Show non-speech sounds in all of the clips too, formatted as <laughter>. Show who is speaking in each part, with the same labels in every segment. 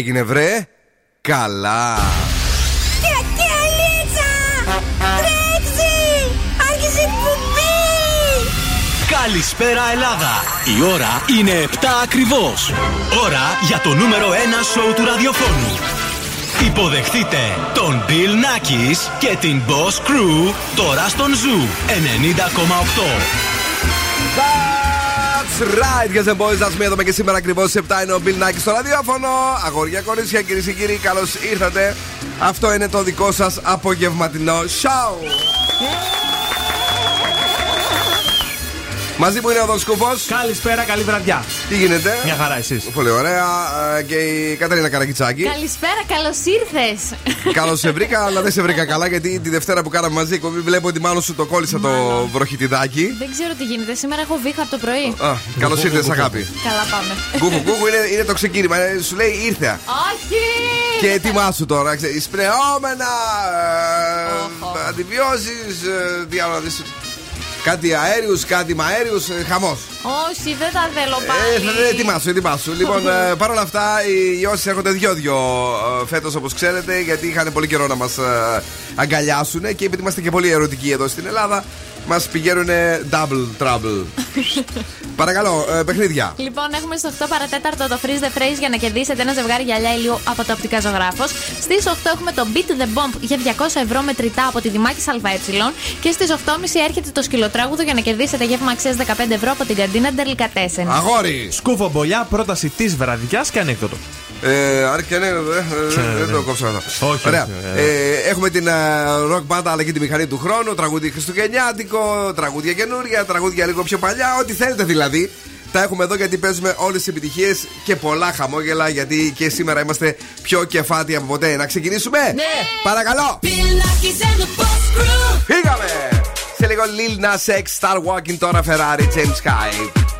Speaker 1: έγινε βρε; Καλά
Speaker 2: Καλησπέρα Ελλάδα! Η ώρα είναι 7 ακριβώς. Ώρα για το νούμερο 1 σοου του ραδιοφώνου. Υποδεχτείτε τον Bill Nackis και την Boss Crew τώρα στον Zoo 90,8.
Speaker 1: That's right, guys and boys. That's me εδώ και σήμερα ακριβώς στις 7 είναι ο Bill Nackis στο ραδιόφωνο. Αγόρια, κορίτσια, κυρίες και κύριοι, καλώς ήρθατε. Αυτό είναι το δικό σας απογευματινό show. Μαζί που είναι ο Δοσκούφο.
Speaker 3: Καλησπέρα, καλή βραδιά.
Speaker 1: Τι γίνεται;
Speaker 3: Μια χαρά, εσείς.
Speaker 1: Πολύ ωραία. Ε, Και η Καταρίνα Καρακιτσάκη.
Speaker 4: Καλησπέρα, καλώς ήρθες.
Speaker 1: Καλώς σε βρήκα, αλλά δεν σε βρήκα καλά γιατί τη Δευτέρα που κάναμε μαζί κομπή βλέπω ότι μάλλον σου το κόλλησα το βροχητιδάκι.
Speaker 4: Δεν ξέρω τι γίνεται. Σήμερα έχω βήχα από το πρωί.
Speaker 1: Καλώς ήρθες, αγάπη.
Speaker 4: Καλά πάμε.
Speaker 1: Γκούκου, γκούκου είναι, είναι το ξεκίνημα. Ε, Σου λέει ήρθε.
Speaker 4: Όχι!
Speaker 1: Και ετοιμάσου τώρα. ξέρεις, Εισπνεώμενα, ε, αντιβιώσεις, τι άλλο να δεις. Κάτι αέριους, κάτι μαέριους, χαμός.
Speaker 4: Όχι, δεν τα θέλω
Speaker 1: Ε,
Speaker 4: πάλι.
Speaker 1: θα ετοιμάσου, ετοιμάσου. λοιπόν, ε, <laughs> παρ' όλα αυτά, οι ιώσει έρχονται δυο-δυο φέτος όπως ξέρετε, γιατί είχαν πολύ καιρό να μας αγκαλιάσουν και επειδή είμαστε και πολύ ερωτικοί εδώ στην Ελλάδα, μας πηγαίνουν double trouble. <laughs> Παρακαλώ, ε, παιχνίδια.
Speaker 4: Λοιπόν, έχουμε στις 8 παρατέταρτο το Freeze the Phrase για να κερδίσετε ένα ζευγάρι γυαλιά ηλίου από το οπτικά ζωγράφος. Στις 8 έχουμε το Beat the Bomb για 200 ευρώ μετρητά από τη Δημάκη ΑΕ. Και στις 8.30 έρχεται το σκυλοτράγουδο για να κερδίσετε γεύμα αξίας 15 ευρώ από την καντίνα Ντερλικατέσεν.
Speaker 1: Αγόρι!
Speaker 3: Σκούφο μπολιά, πρόταση της βραδιάς και ανέκδοτο.
Speaker 1: Ε, άρα και ναι, ε, ε, δεν το κόψω αυτό.
Speaker 3: Όχι,
Speaker 1: Ωραία.
Speaker 3: όχι,
Speaker 1: Ε, έχουμε την ροκ μπάντα αλλά και τη μηχανή του χρόνου. Τραγούδι χριστουγεννιάτικο, τραγούδια καινούρια, τραγούδια λίγο πιο παλιά. Ό,τι θέλετε δηλαδή. Τα έχουμε εδώ γιατί παίζουμε όλες τις επιτυχίες και πολλά χαμόγελα. Γιατί και σήμερα είμαστε πιο κεφάτοι από ποτέ. Να ξεκινήσουμε! Ναι! Παρακαλώ! Φύγαμε! Σε λίγο Lil Nas X, Star Walking τώρα Ferrari, James Hype.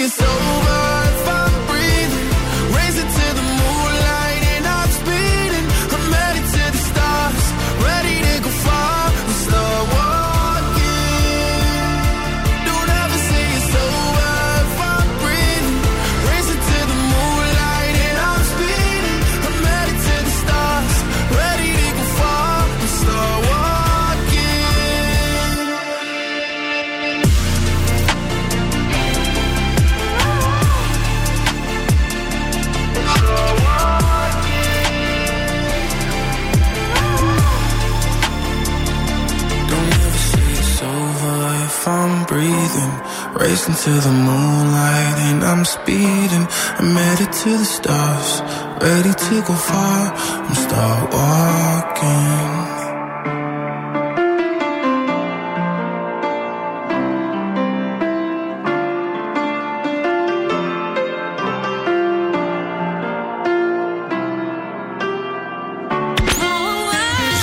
Speaker 5: you so Racing to the moonlight and I'm speeding. I'm headed to the stars, ready to go far and start walking.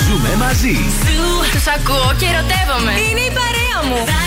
Speaker 2: Ζούμε μαζί.
Speaker 6: Του ακούω και ερωτεύομαι. Είναι η παρέα μου.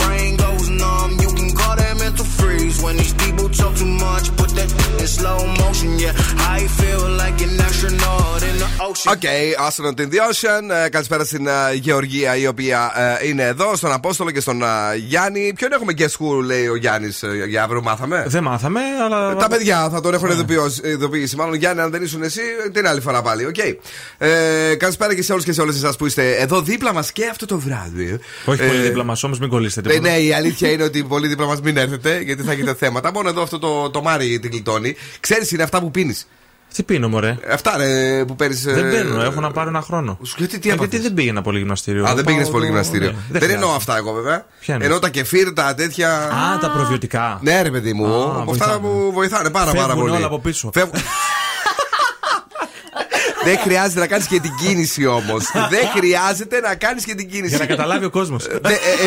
Speaker 7: too much, put that in slow motion, yeah. I feel like an astronaut in the ocean;
Speaker 1: Ok, Astronaut in the Ocean. Ε, καλησπέρα στην ε, Γεωργία η οποία ε, είναι εδώ, στον Απόστολο και στον ε, Γιάννη. Ποιον έχουμε guest who, λέει ο Γιάννης για αύριο, μάθαμε;
Speaker 3: Δεν μάθαμε, αλλά.
Speaker 1: Τα παιδιά θα τον έχουν ειδοποιήσει- ειδοποιήσει. Μάλλον Γιάννη, αν δεν ήσουν εσύ, την άλλη φορά πάλι. Οκ. Ε, καλησπέρα και σε όλους και σε όλες εσάς που είστε εδώ δίπλα μας και αυτό το βράδυ.
Speaker 3: Όχι
Speaker 1: Ε,
Speaker 3: πολύ δίπλα μας όμως, μην κολλήσετε
Speaker 1: Ναι,
Speaker 3: τίποτα.
Speaker 1: ναι, η αλήθεια είναι ότι πολύ δίπλα μας μην έρθετε, γιατί θα έχετε θέματα. Μόνο εδώ αυτό το, το Μάρι την κλειτώνει. Ξέρεις, είναι αυτά που πίνεις.
Speaker 3: Τι πίνω, μωρέ;
Speaker 1: Αυτά ρε, που παίρνεις.
Speaker 3: Δεν παίρνω, έχω να πάρω ένα χρόνο.
Speaker 1: Γιατί τι
Speaker 3: Ε,
Speaker 1: έπαθες;
Speaker 3: Γιατί δεν πήγαινα πολύ γυμναστήριο;
Speaker 1: Α, δεν πήγαινες
Speaker 3: Πάω
Speaker 1: πολύ
Speaker 3: εδώ-
Speaker 1: γυμναστήριο.
Speaker 3: ναι,
Speaker 1: δεν
Speaker 3: χρειάζεται.
Speaker 1: εννοώ αυτά εγώ βέβαια.
Speaker 3: Ποια εννοείς;
Speaker 1: Εννοώ τα κεφίρ, τα τέτοια.
Speaker 3: Α, τα προβιωτικά.
Speaker 1: Ναι, ρε παιδί μου.
Speaker 3: Α,
Speaker 1: αυτά
Speaker 3: βοηθάνε.
Speaker 1: που βοηθάνε πάρα, πάρα
Speaker 3: Φεύγουν
Speaker 1: πολύ.
Speaker 3: όλα από πίσω.
Speaker 1: Φεύγουν- Δεν χρειάζεται να κάνεις και την κίνηση όμως. Δεν χρειάζεται να κάνεις και την κίνηση.
Speaker 3: Για να καταλάβει ο κόσμος.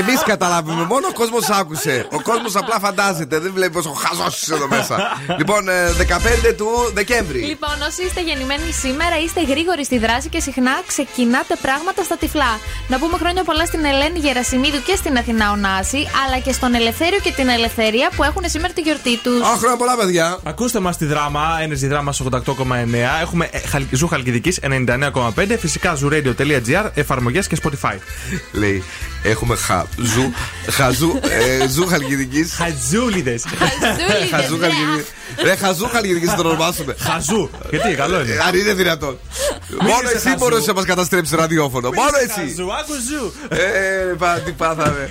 Speaker 1: Εμείς καταλάβουμε. Μόνο ο κόσμος άκουσε. Ο κόσμος απλά φαντάζεται. Δεν βλέπει πόσο χαζός είσαι εδώ μέσα. λοιπόν, ε, 15 του Δεκέμβρη.
Speaker 4: Λοιπόν, όσοι είστε γεννημένοι σήμερα, είστε γρήγοροι στη δράση και συχνά ξεκινάτε πράγματα στα τυφλά. Να πούμε χρόνια πολλά στην Ελένη Γερασιμίδου και στην Αθηνά Ωνάση, αλλά και στον Ελευθέριο και την Ελευθερία που έχουν σήμερα τη γιορτή τους.
Speaker 1: Α, χρόνια πολλά, παιδιά.
Speaker 3: Ακούστε μας στη Δράμα, Energy Drama 88,9. Έχουμε ε, Χαλ- Ζου Χαλκιδική 99,5. Φυσικά zuradio.gr, εφαρμογές και Spotify.
Speaker 1: Λέει, έχουμε χαζού. Χαζού. ε, Ζου Χαλκιδική. <laughs>
Speaker 3: Χαζούλιδες.
Speaker 4: Χαζούλιδες,
Speaker 1: Χαζού
Speaker 4: ναι.
Speaker 1: Χαλκιδική. Ρε, χαζού Χαλκιδική θα το ονομάσουμε.
Speaker 3: Χαζού. Γιατί, καλό είναι.
Speaker 1: Ε, Αν είναι δυνατόν. Μόνο
Speaker 3: είσαι
Speaker 1: εσύ
Speaker 3: χαζού.
Speaker 1: μπορούσες να μας καταστρέψεις ραδιόφωνο. Μόνο εσύ.
Speaker 3: Χαζού, άκου ζου.
Speaker 1: Ε, πα- τι πάθαμε.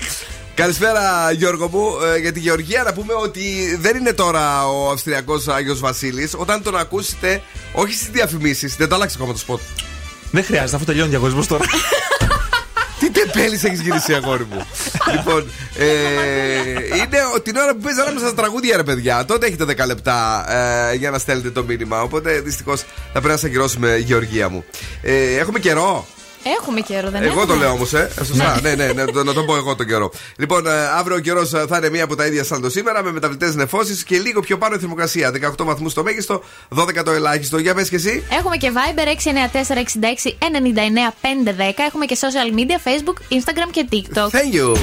Speaker 1: Καλησπέρα Γιώργο μου. Ε, για τη Γεωργία να πούμε ότι δεν είναι τώρα ο Αυστριακός Άγιος Βασίλης. Όταν τον ακούσετε, όχι στις διαφημίσεις, δεν το άλλαξε ακόμα το σποτ.
Speaker 3: Δεν χρειάζεται, αφού τελειώνει ο διαγωνισμός τώρα. <laughs>
Speaker 1: Τι τεπέλη έχεις γυρίσει, αγόρι μου. <laughs> λοιπόν, ε, είναι ο- την ώρα που παίζει ανάμεσα στα τραγούδια, ρε παιδιά. Τότε έχετε 10 λεπτά ε, για να στέλνετε το μήνυμα. Οπότε δυστυχώς θα πρέπει να σας ακυρώσουμε, Γεωργία μου. Ε, έχουμε καιρό;
Speaker 4: Έχουμε καιρό, δεν
Speaker 1: Εγώ το
Speaker 4: έχουμε;
Speaker 1: λέω όμως, ε. Σωστά. ναι, ναι, ναι, το- να το πω εγώ τον καιρό. Λοιπόν, ε, αύριο ο καιρός θα είναι μία από τα ίδια σαν το σήμερα, με μεταβλητές νεφώσεις και λίγο πιο πάνω η θερμοκρασία. 18 βαθμούς το μέγιστο, 12 το ελάχιστο. Για πες και εσύ.
Speaker 4: Έχουμε και Viber 694-66-99-510. Έχουμε και social media, Facebook, Instagram και TikTok.
Speaker 1: Thank you.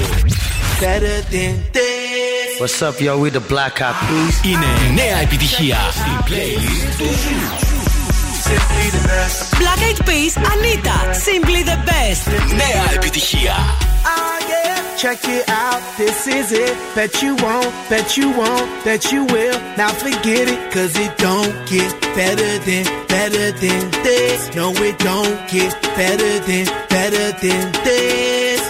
Speaker 7: Better than this.
Speaker 8: What's up, yo? We the Black Eyed Peas.
Speaker 2: Είναι νέα επιτυχία στην playlist του Ζου.
Speaker 7: Simply the best.
Speaker 9: Black Eyed Peas, Anita, Simply the Best.
Speaker 2: Νέα επιτυχία.
Speaker 7: Ah, yeah. Check it out. This is it. Bet you won't, bet you won't, bet you will. Now forget it, cause it don't get better than, better than this. No, it don't get better than, better than this.
Speaker 10: This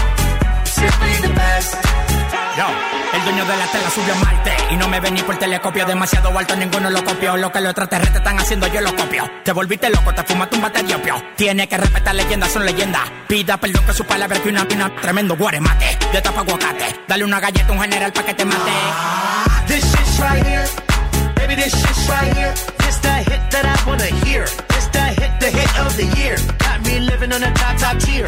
Speaker 7: Simply the best.
Speaker 11: Yo, el dueño de la tela subió a Marte y no me ven ni por telescopio. Demasiado alto, ninguno lo copió. Lo que los extraterrestres están haciendo, yo lo copio. Te volviste loco, te fumaste un bate de opio. Tiene que respetar leyendas, son leyendas. Pida perdón que su palabra que una pina. Tremendo guaremate, de tapa aguacate. Dale una galleta a un general pa' que te mate.
Speaker 12: This shit's right here. Baby, this shit's right here. This the hit that I wanna hear. This the hit, the hit of the year. Got me living on a top, top tier.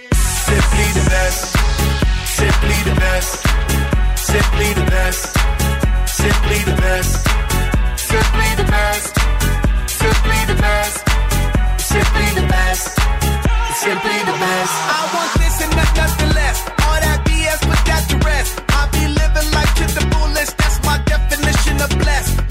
Speaker 7: Simply the best. Simply the best.
Speaker 13: Simply the best. Simply the best. Simply the best. Simply the best. Simply the best. Simply the best. I want this and not nothing less. All that BS, put that to rest. I be living life to the fullest. That's my definition of blessed.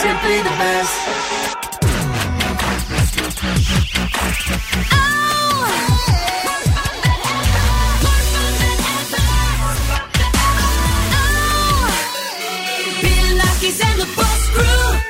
Speaker 13: simply the best.
Speaker 14: Nackis and the Boss Crew.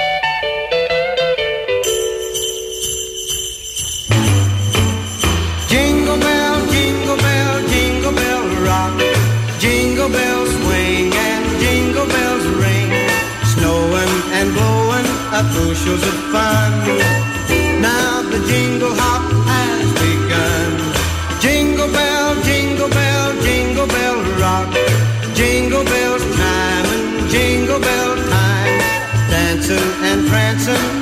Speaker 15: bushels of fun. Now the jingle hop has begun. Jingle bell, jingle bell, jingle bell rock. Jingle bells time and jingle bell time. Dancing and prancing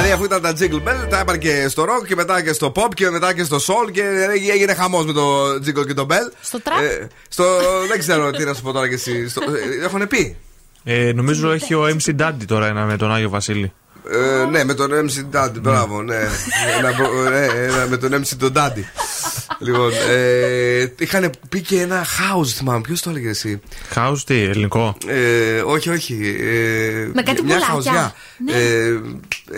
Speaker 1: Δηλαδή, αφού ήταν τα Jingle Bell, τα έπανε και στο rock και μετά και στο pop και μετά και στο soul και έγινε χαμός με το Jingle και το Bell.
Speaker 4: Στο trap;
Speaker 1: στο, δεν ξέρω τι να σου πω τώρα κι εσύ. Στο, ε, έχουν πει;
Speaker 3: Ε, νομίζω έχει ο MC Daddy τώρα ένα με τον Άγιο Βασίλη.
Speaker 1: Ε, ναι, με τον MC Daddy, μπράβο, ναι. ένα, προ- ναι, ένα με τον MC τον Daddy. λοιπόν, ε, είχαν πει και ένα house, θυμάμαι. Ποιος το έλεγε εσύ;
Speaker 3: House τι, ελληνικό;
Speaker 1: Ε, όχι, όχι. Ε,
Speaker 4: Με κάτι
Speaker 1: μια
Speaker 4: πουλάκια.
Speaker 1: χαουζιά.
Speaker 4: Ναι.
Speaker 1: Ε,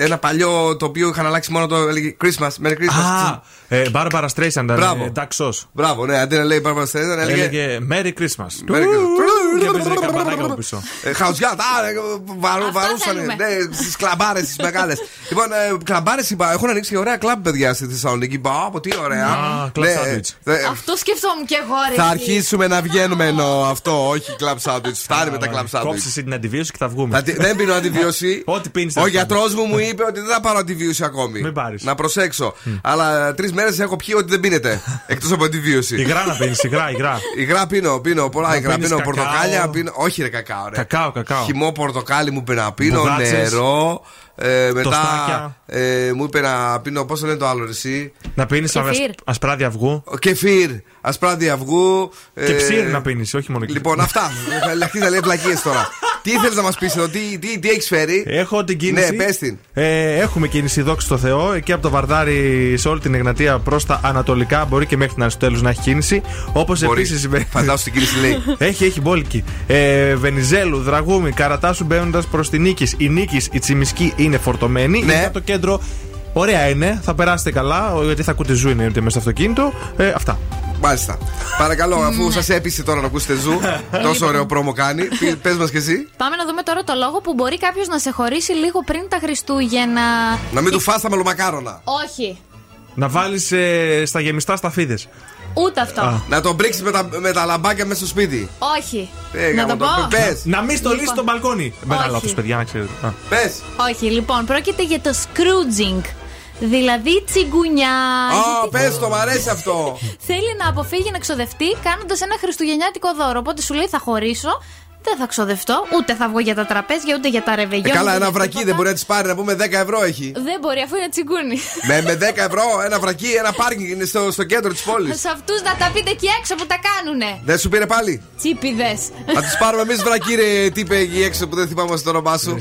Speaker 1: ένα παλιό το οποίο είχαν αλλάξει μόνο το έλεγε Christmas. Merry Christmas.
Speaker 3: Α, ε, Barbara Streisand,
Speaker 1: Μπράβο.
Speaker 3: ε, Duck Sauce.
Speaker 1: Μπράβο, ναι, αντί να λέει Barbara Streisand, έλεγε.
Speaker 3: Έλεγε Merry Christmas.
Speaker 1: Merry Christmas.
Speaker 3: Και έπαιζε καμπανάκι από πίσω.
Speaker 1: Ε, Χαουζιά, τα ε, βαρού-
Speaker 4: Αυτά
Speaker 1: βαρούσαν
Speaker 4: θέλουμε.
Speaker 1: ναι, στι κλαμπάρες τις μεγάλες. λοιπόν, ε, κλαμπάρες είπα, έχουν ανοίξει και ωραία κλαμπ, παιδιά στη Θεσσαλονίκη. Μπα, από τι ωραία.
Speaker 3: Α, club
Speaker 1: Ναι,
Speaker 3: sandwich.
Speaker 1: ε,
Speaker 4: Αυτό σκεφτόμουν και εγώ, ρε.
Speaker 1: Θα
Speaker 4: εσύ.
Speaker 1: αρχίσουμε να βγαίνουμε εννοώ αυτό, όχι κλαμπ σάντουιτ. Φτάνει με τα κλαμπ σάντουιτ.
Speaker 3: Κόψε εσύ την αντιβίωση και θα βγούμε.
Speaker 1: Θα τη- Δεν πίνω αντιβίωση. <laughs>
Speaker 3: Ό,τι πίνεις
Speaker 1: Ο
Speaker 3: θα
Speaker 1: γιατρό μου μου είπε ότι δεν θα πάρω αντιβίωση ακόμη.
Speaker 3: Μην πάρεις.
Speaker 1: Να προσέξω. Αλλά τρεις μέρες έχω πιει ότι δεν πίνεται. Εκτός από αντιβίωση.
Speaker 3: Υγρά να πίνεις, υγρά, υγρά.
Speaker 1: Υγρά πίνω, πίνω πολλά
Speaker 3: Να
Speaker 1: υγρά.
Speaker 3: πίνεις
Speaker 1: Πίνω
Speaker 3: κακάο.
Speaker 1: πορτοκάλια, πίνω. Όχι, ρε κακάο, ρε.
Speaker 3: Κακάο, κακάο.
Speaker 1: Χυμό πορτοκάλι μου είπε να πίνω,
Speaker 3: Μπουγάτσες.
Speaker 1: νερό. Ε, μετά
Speaker 3: Τοστάκια.
Speaker 1: ε, μου είπε να πίνω, πώς το λένε το άλλο, ρε, εσύ;
Speaker 3: Να πίνεις
Speaker 4: Κεφίρ.
Speaker 3: ασπράδια αυγού.
Speaker 1: Ο Κεφίρ, ασπράδι αυγού.
Speaker 3: Και
Speaker 1: ε,
Speaker 3: ψήρι να πίνεις, όχι μόνο κεφίρ.
Speaker 1: Λοιπόν, αυτά. <laughs> Αρχίζει να λέει πλακίες τώρα. τι ήθελε να μας πεις εδώ, τι, τι, τι έχεις φέρει;
Speaker 3: Έχω την κίνηση.
Speaker 1: Ναι, πες την.
Speaker 3: Ε, έχουμε κίνηση, δόξη στο Θεό. Εκεί από το Βαρδάρι σε όλη την Εγνατία προς τα Ανατολικά. Μπορεί και μέχρι την Αριστοτέλους να έχει κίνηση. Όπως
Speaker 1: Μπορεί.
Speaker 3: επίσης.
Speaker 1: Φαντάσου την κίνηση λέει. <laughs>
Speaker 3: Έχει, έχει μπόλικη. Ε, Βενιζέλου, Δραγούμη, Καρατάσου μπαίνοντας προς την Νίκης. Η Νίκης, η Τσιμισκή είναι φορτωμένη.
Speaker 1: Ναι.
Speaker 3: Για το κέντρο. Ωραία είναι, θα περάσετε καλά, γιατί θα ακούτε ζου είναι μέσα στο αυτοκίνητο. Ε, αυτά.
Speaker 1: Μάλιστα. Παρακαλώ,
Speaker 4: Ναι.
Speaker 1: αφού σας έπεισε τώρα να ακούσετε ζου, <laughs> τόσο ωραίο πρόμο κάνει. Πες μας και εσύ.
Speaker 4: Πάμε να δούμε τώρα το λόγο που μπορεί κάποιος να σε χωρίσει λίγο πριν τα Χριστούγεννα.
Speaker 1: Να μην του φας τα μελομακάρονα.
Speaker 4: Όχι.
Speaker 3: Να βάλεις ε, στα γεμιστά σταφίδες.
Speaker 4: Ούτε αυτό.
Speaker 1: Να τον πρίξει με τα, με τα λαμπάκια μέσα στο σπίτι.
Speaker 4: Όχι.
Speaker 1: Ε,
Speaker 4: να
Speaker 1: γάμο
Speaker 4: το πω.
Speaker 1: Πες,
Speaker 3: Να μην στολίσει
Speaker 4: Λοιπόν.
Speaker 3: τον μπαλκόνι. Μεγάλο
Speaker 4: Όχι.
Speaker 3: λάθο, παιδιά, να ξέρετε. Α.
Speaker 1: πες.
Speaker 4: Όχι, λοιπόν, πρόκειται για το Scrooging. Δηλαδή τσιγκουνιά.
Speaker 1: Α,
Speaker 4: Γιατί
Speaker 1: πες το, μ' αρέσει αυτό.
Speaker 4: Θέλει να αποφύγει να ξοδευτεί κάνοντας ένα χριστουγεννιάτικο δώρο. Οπότε σου λέει θα χωρίσω, δεν θα ξοδευτώ, ούτε θα βγω για τα τραπέζια, ούτε για τα ρεβεγιό.
Speaker 1: Ε, καλά,
Speaker 4: ούτε
Speaker 1: ένα
Speaker 4: για
Speaker 1: βρακί
Speaker 4: τίποτα.
Speaker 1: δεν μπορεί να τη πάρει να πούμε 10 ευρώ έχει.
Speaker 4: Δεν μπορεί, αφού είναι τσιγκούνι.
Speaker 1: με, με 10 ευρώ ένα βρακί, ένα πάρκινγκ είναι στο, στο κέντρο της πόλης.
Speaker 4: Σε αυτούς να τα πείτε εκεί έξω που τα κάνουνε.
Speaker 1: δεν σου πήρε πάλι.
Speaker 4: Τσίπιδες.
Speaker 1: Θα τους πάρουμε εμείς βρακί, ρε, τι είπε εκεί έξω που δεν θυμάμαι το όνομά σου.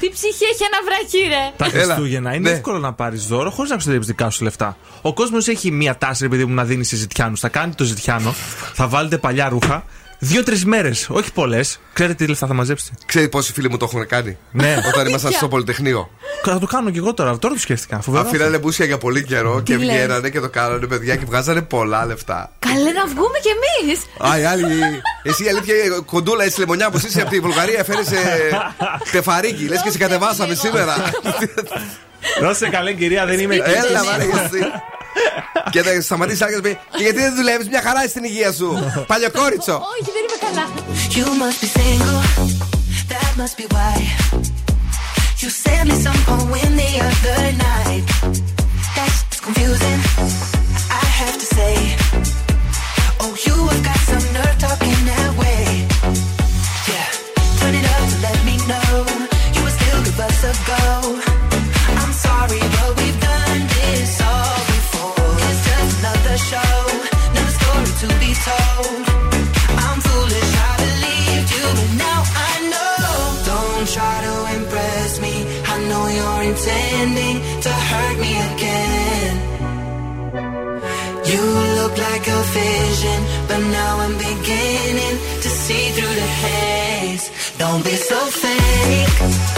Speaker 4: Τι ψυχή έχει ένα βρακί, ρε.
Speaker 3: Τα
Speaker 1: Έλα.
Speaker 3: Χριστούγεννα είναι
Speaker 1: Ναι.
Speaker 3: εύκολο να πάρεις δώρο χωρίς να ξοδέψεις δικά σου λεφτά. Ο κόσμος έχει μία τάση, επειδή μου να δίνει σε ζητιάνου. Θα κάνετε το ζητιάνο, θα βάλετε παλιά ρούχα, Δύο-τρεις μέρες, όχι πολλές. Ξέρετε τι λεφτά θα μαζέψετε;
Speaker 1: Ξέρετε πόσοι φίλοι μου το έχουν κάνει.
Speaker 3: Ναι.
Speaker 1: Όταν ήμασταν στο Πολυτεχνείο;
Speaker 3: Θα το κάνω και εγώ τώρα, τώρα το σκέφτηκα. Φοβερό.
Speaker 1: Αφήνανε μπούσια για πολύ καιρό και
Speaker 4: Τι λες;
Speaker 1: βγαίνανε και το κάνανε παιδιά και βγάζανε πολλά λεφτά.
Speaker 4: Καλέ να βγούμε κι εμείς.
Speaker 1: Α, η άλλη. Εσύ η αλήθεια η κοντούλα, έτσι λεμονιά που είσαι από τη Βουλγαρία, φέρεσαι τεφαρίκι. Λες και σε κατεβάσαμε σήμερα.
Speaker 3: Δώσε καλέ κυρία, δεν είμαι εκεί.
Speaker 1: Έλα, βάρε εσύ. Και θα σταματήσει άκρη πει Και γιατί δεν δουλεύει, μια χαρά είσαι στην υγεία σου. Παλιοκόριτσο.
Speaker 4: Όχι, δεν είμαι καλά.
Speaker 16: You must be single, that must be why. You sent me some poem the other night. That's confusing, I have to say. Oh, you have got some nerve talking that Don't be so fake.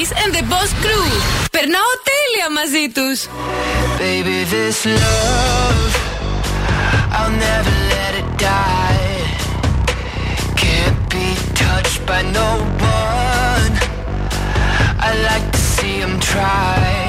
Speaker 6: Bill Nackis and the Boss Crew. Περνάω τέλεια μαζί τους.
Speaker 16: Baby, this love, I'll never let it die. Can't be touched by no one. I like to see him try.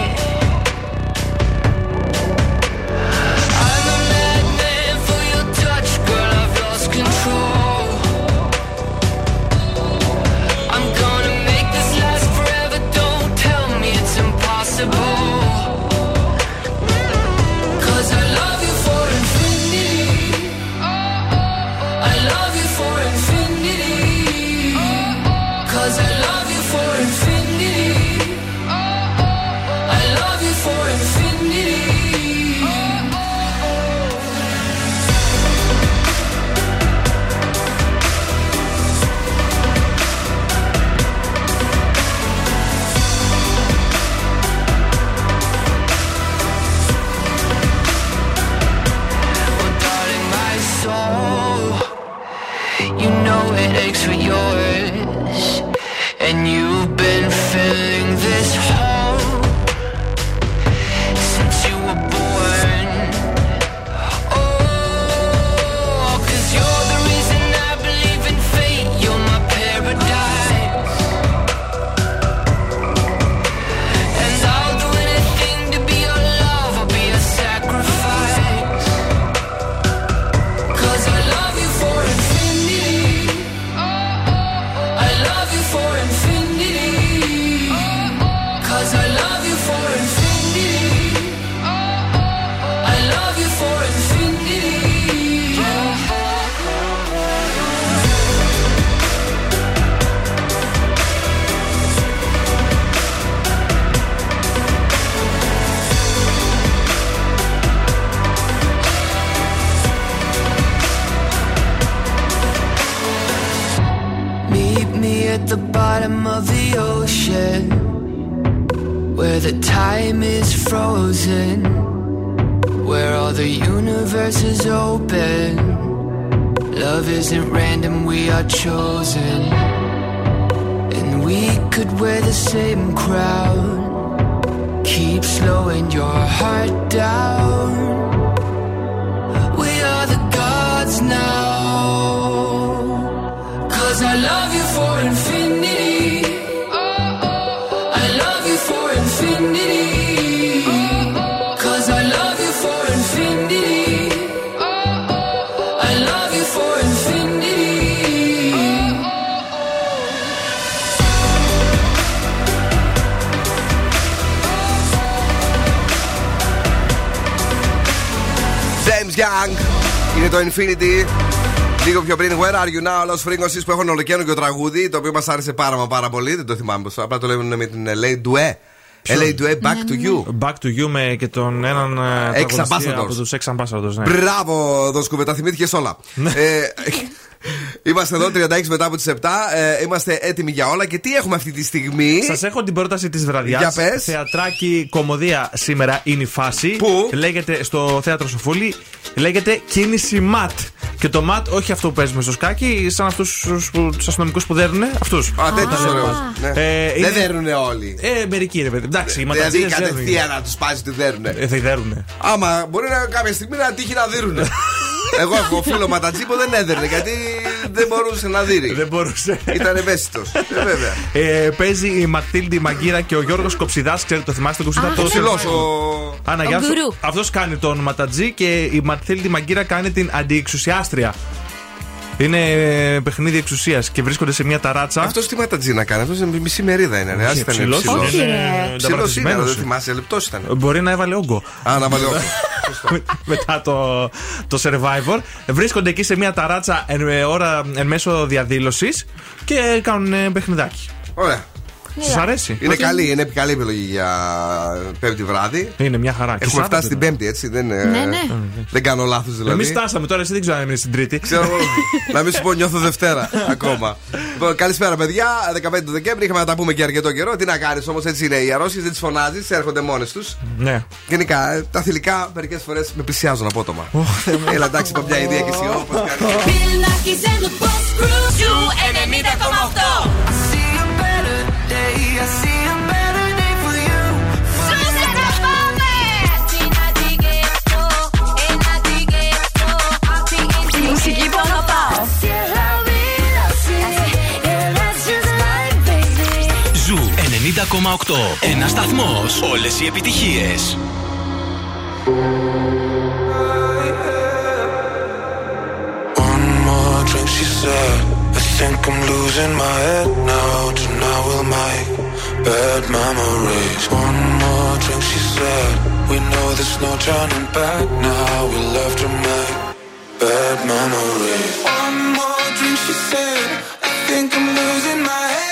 Speaker 16: Where are you
Speaker 1: now, Los Fringos, που έχουν ολοκαίρινο τραγούδι, το οποίο μας άρεσε πάρα μα πάρα πολύ. Δεν το θυμάμαι πώς. Απλά το λέμε με την LA Due. LA Due, back to you.
Speaker 3: Back to you με και τον έναν ε,
Speaker 1: Ex
Speaker 3: τραγουδιστή
Speaker 1: ambassadors.
Speaker 3: από τους Ex Ambassadors. Ναι.
Speaker 1: Μπράβο, Δόσκοβε, τα θυμήθηκες όλα. <laughs> ε, είμαστε εδώ 36 μετά από τις 7. Ε, είμαστε έτοιμοι για όλα. Και τι έχουμε αυτή τη στιγμή;
Speaker 3: Σας έχω την πρόταση της βραδιάς.
Speaker 1: Για πες.
Speaker 3: Θεατράκι κομμωδία σήμερα είναι η φάση. Πού; Λέγεται στο θέατρο Σοφούλη. Λέγεται κίνηση ματ. Και το ματ, όχι αυτό που παίζουμε στο σκάκι, σαν αυτούς τους αστυνομικούς που δέρνουν. Αυτούς.
Speaker 1: Α, τέτοιους ωραίους. Ναι. Δεν δέρνουν όλοι.
Speaker 3: Ε, μερικοί ρε παιδί. Εντάξει, οι
Speaker 1: Δηλαδή
Speaker 3: ματατζίδες δέρνουν.
Speaker 1: κατευθείαν να τους πάζει τι δέρνουν.
Speaker 3: Ε, θα δέρουνε.
Speaker 1: Άμα μπορεί να κάποια στιγμή να τύχει να δίνουν. <laughs> Εγώ έχω φίλο ματατζή που δεν έδερνε γιατί δεν μπορούσε να δίνει.
Speaker 3: Δεν μπορούσε.
Speaker 1: Ήταν ευαίσθητος. Ε, βέβαια.
Speaker 3: Ε, παίζει η Ματίλντι Μαγκύρα και ο Γιώργος Κοψιδάς. Ξέρετε, το θυμάστε τον Κοψιδά.
Speaker 1: Α,
Speaker 3: το
Speaker 1: ψηλός, ο-
Speaker 3: Άνα,
Speaker 1: ο
Speaker 3: γεια σου.
Speaker 1: γκουρού.
Speaker 3: Αυτός κάνει τον Ματατζή και η Ματίλντι Μαγκύρα κάνει την αντιεξουσιάστρια. Είναι ε, παιχνίδι εξουσίας και βρίσκονται σε μια ταράτσα.
Speaker 1: Αυτός τι ματατζή να κάνει, αυτός μισή μερίδα είναι. Ρε. Ας ήταν
Speaker 3: ψηλός.
Speaker 1: ψηλός.
Speaker 3: Όχι, ρε.
Speaker 1: Ψηλός είναι,
Speaker 3: Νταμπρατισμένος.
Speaker 1: δεν θυμάσαι, λεπτός ήταν.
Speaker 3: Μπορεί να έβαλε όγκο.
Speaker 1: Α, να βάλει όγκο
Speaker 3: μετά το, το survivor. Βρίσκονται εκεί σε μια ταράτσα εν, ε, ώρα, εν μέσω διαδήλωσης και κάνουν παιχνιδάκι.
Speaker 1: Ωραία.
Speaker 3: Σας αρέσει.
Speaker 1: Είναι καλή, είναι καλή επιλογή για Πέμπτη βράδυ.
Speaker 3: Είναι μια χαρά.
Speaker 1: Έχουμε φτάσει
Speaker 3: την
Speaker 1: Πέμπτη, έτσι. Δεν, ε,
Speaker 4: ναι, ναι.
Speaker 1: δεν κάνω λάθος δηλαδή.
Speaker 3: Εμείς φτάσαμε τώρα, εσύ δεν ξέρω αν είναι στην Τρίτη.
Speaker 1: Ξέρω <laughs> Να μην σου πω, νιώθω Δευτέρα <laughs> ακόμα. Λοιπόν, καλησπέρα παιδιά. 15 του Δεκέμβρη είχαμε να τα πούμε και αρκετό καιρό. Τι να κάνεις όμως, έτσι είναι. Οι αρρώσεις δεν τις φωνάζεις, έρχονται μόνες τους.
Speaker 3: Ναι.
Speaker 1: Γενικά, ε, τα θηλυκά μερικές φορές με πλησιάζουν απότομα. Έλα εντάξει, παπιά ιδέα και εσύ όπω κάνεις.
Speaker 2: Ένα σταθμό. Όλε οι επιτυχίε.
Speaker 17: I think I'm losing my head now. Tonight will my bad memories. One more drink, she said. We know there's no turning back now. We left to make bad memories. One more drink, she said. I think I'm losing my head.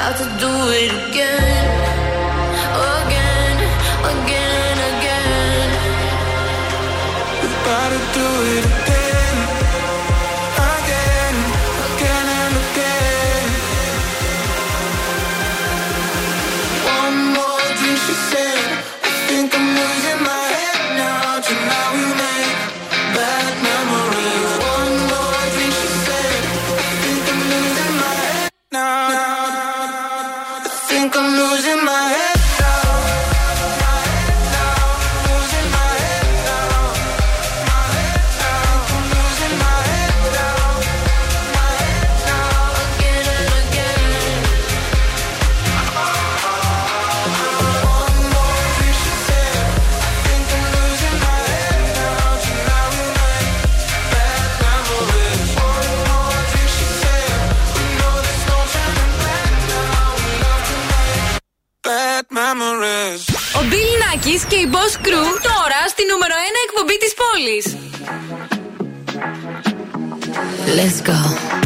Speaker 18: about to do it again, again, again, again.
Speaker 17: We gotta do it again.
Speaker 19: πόλης.
Speaker 18: Let's go.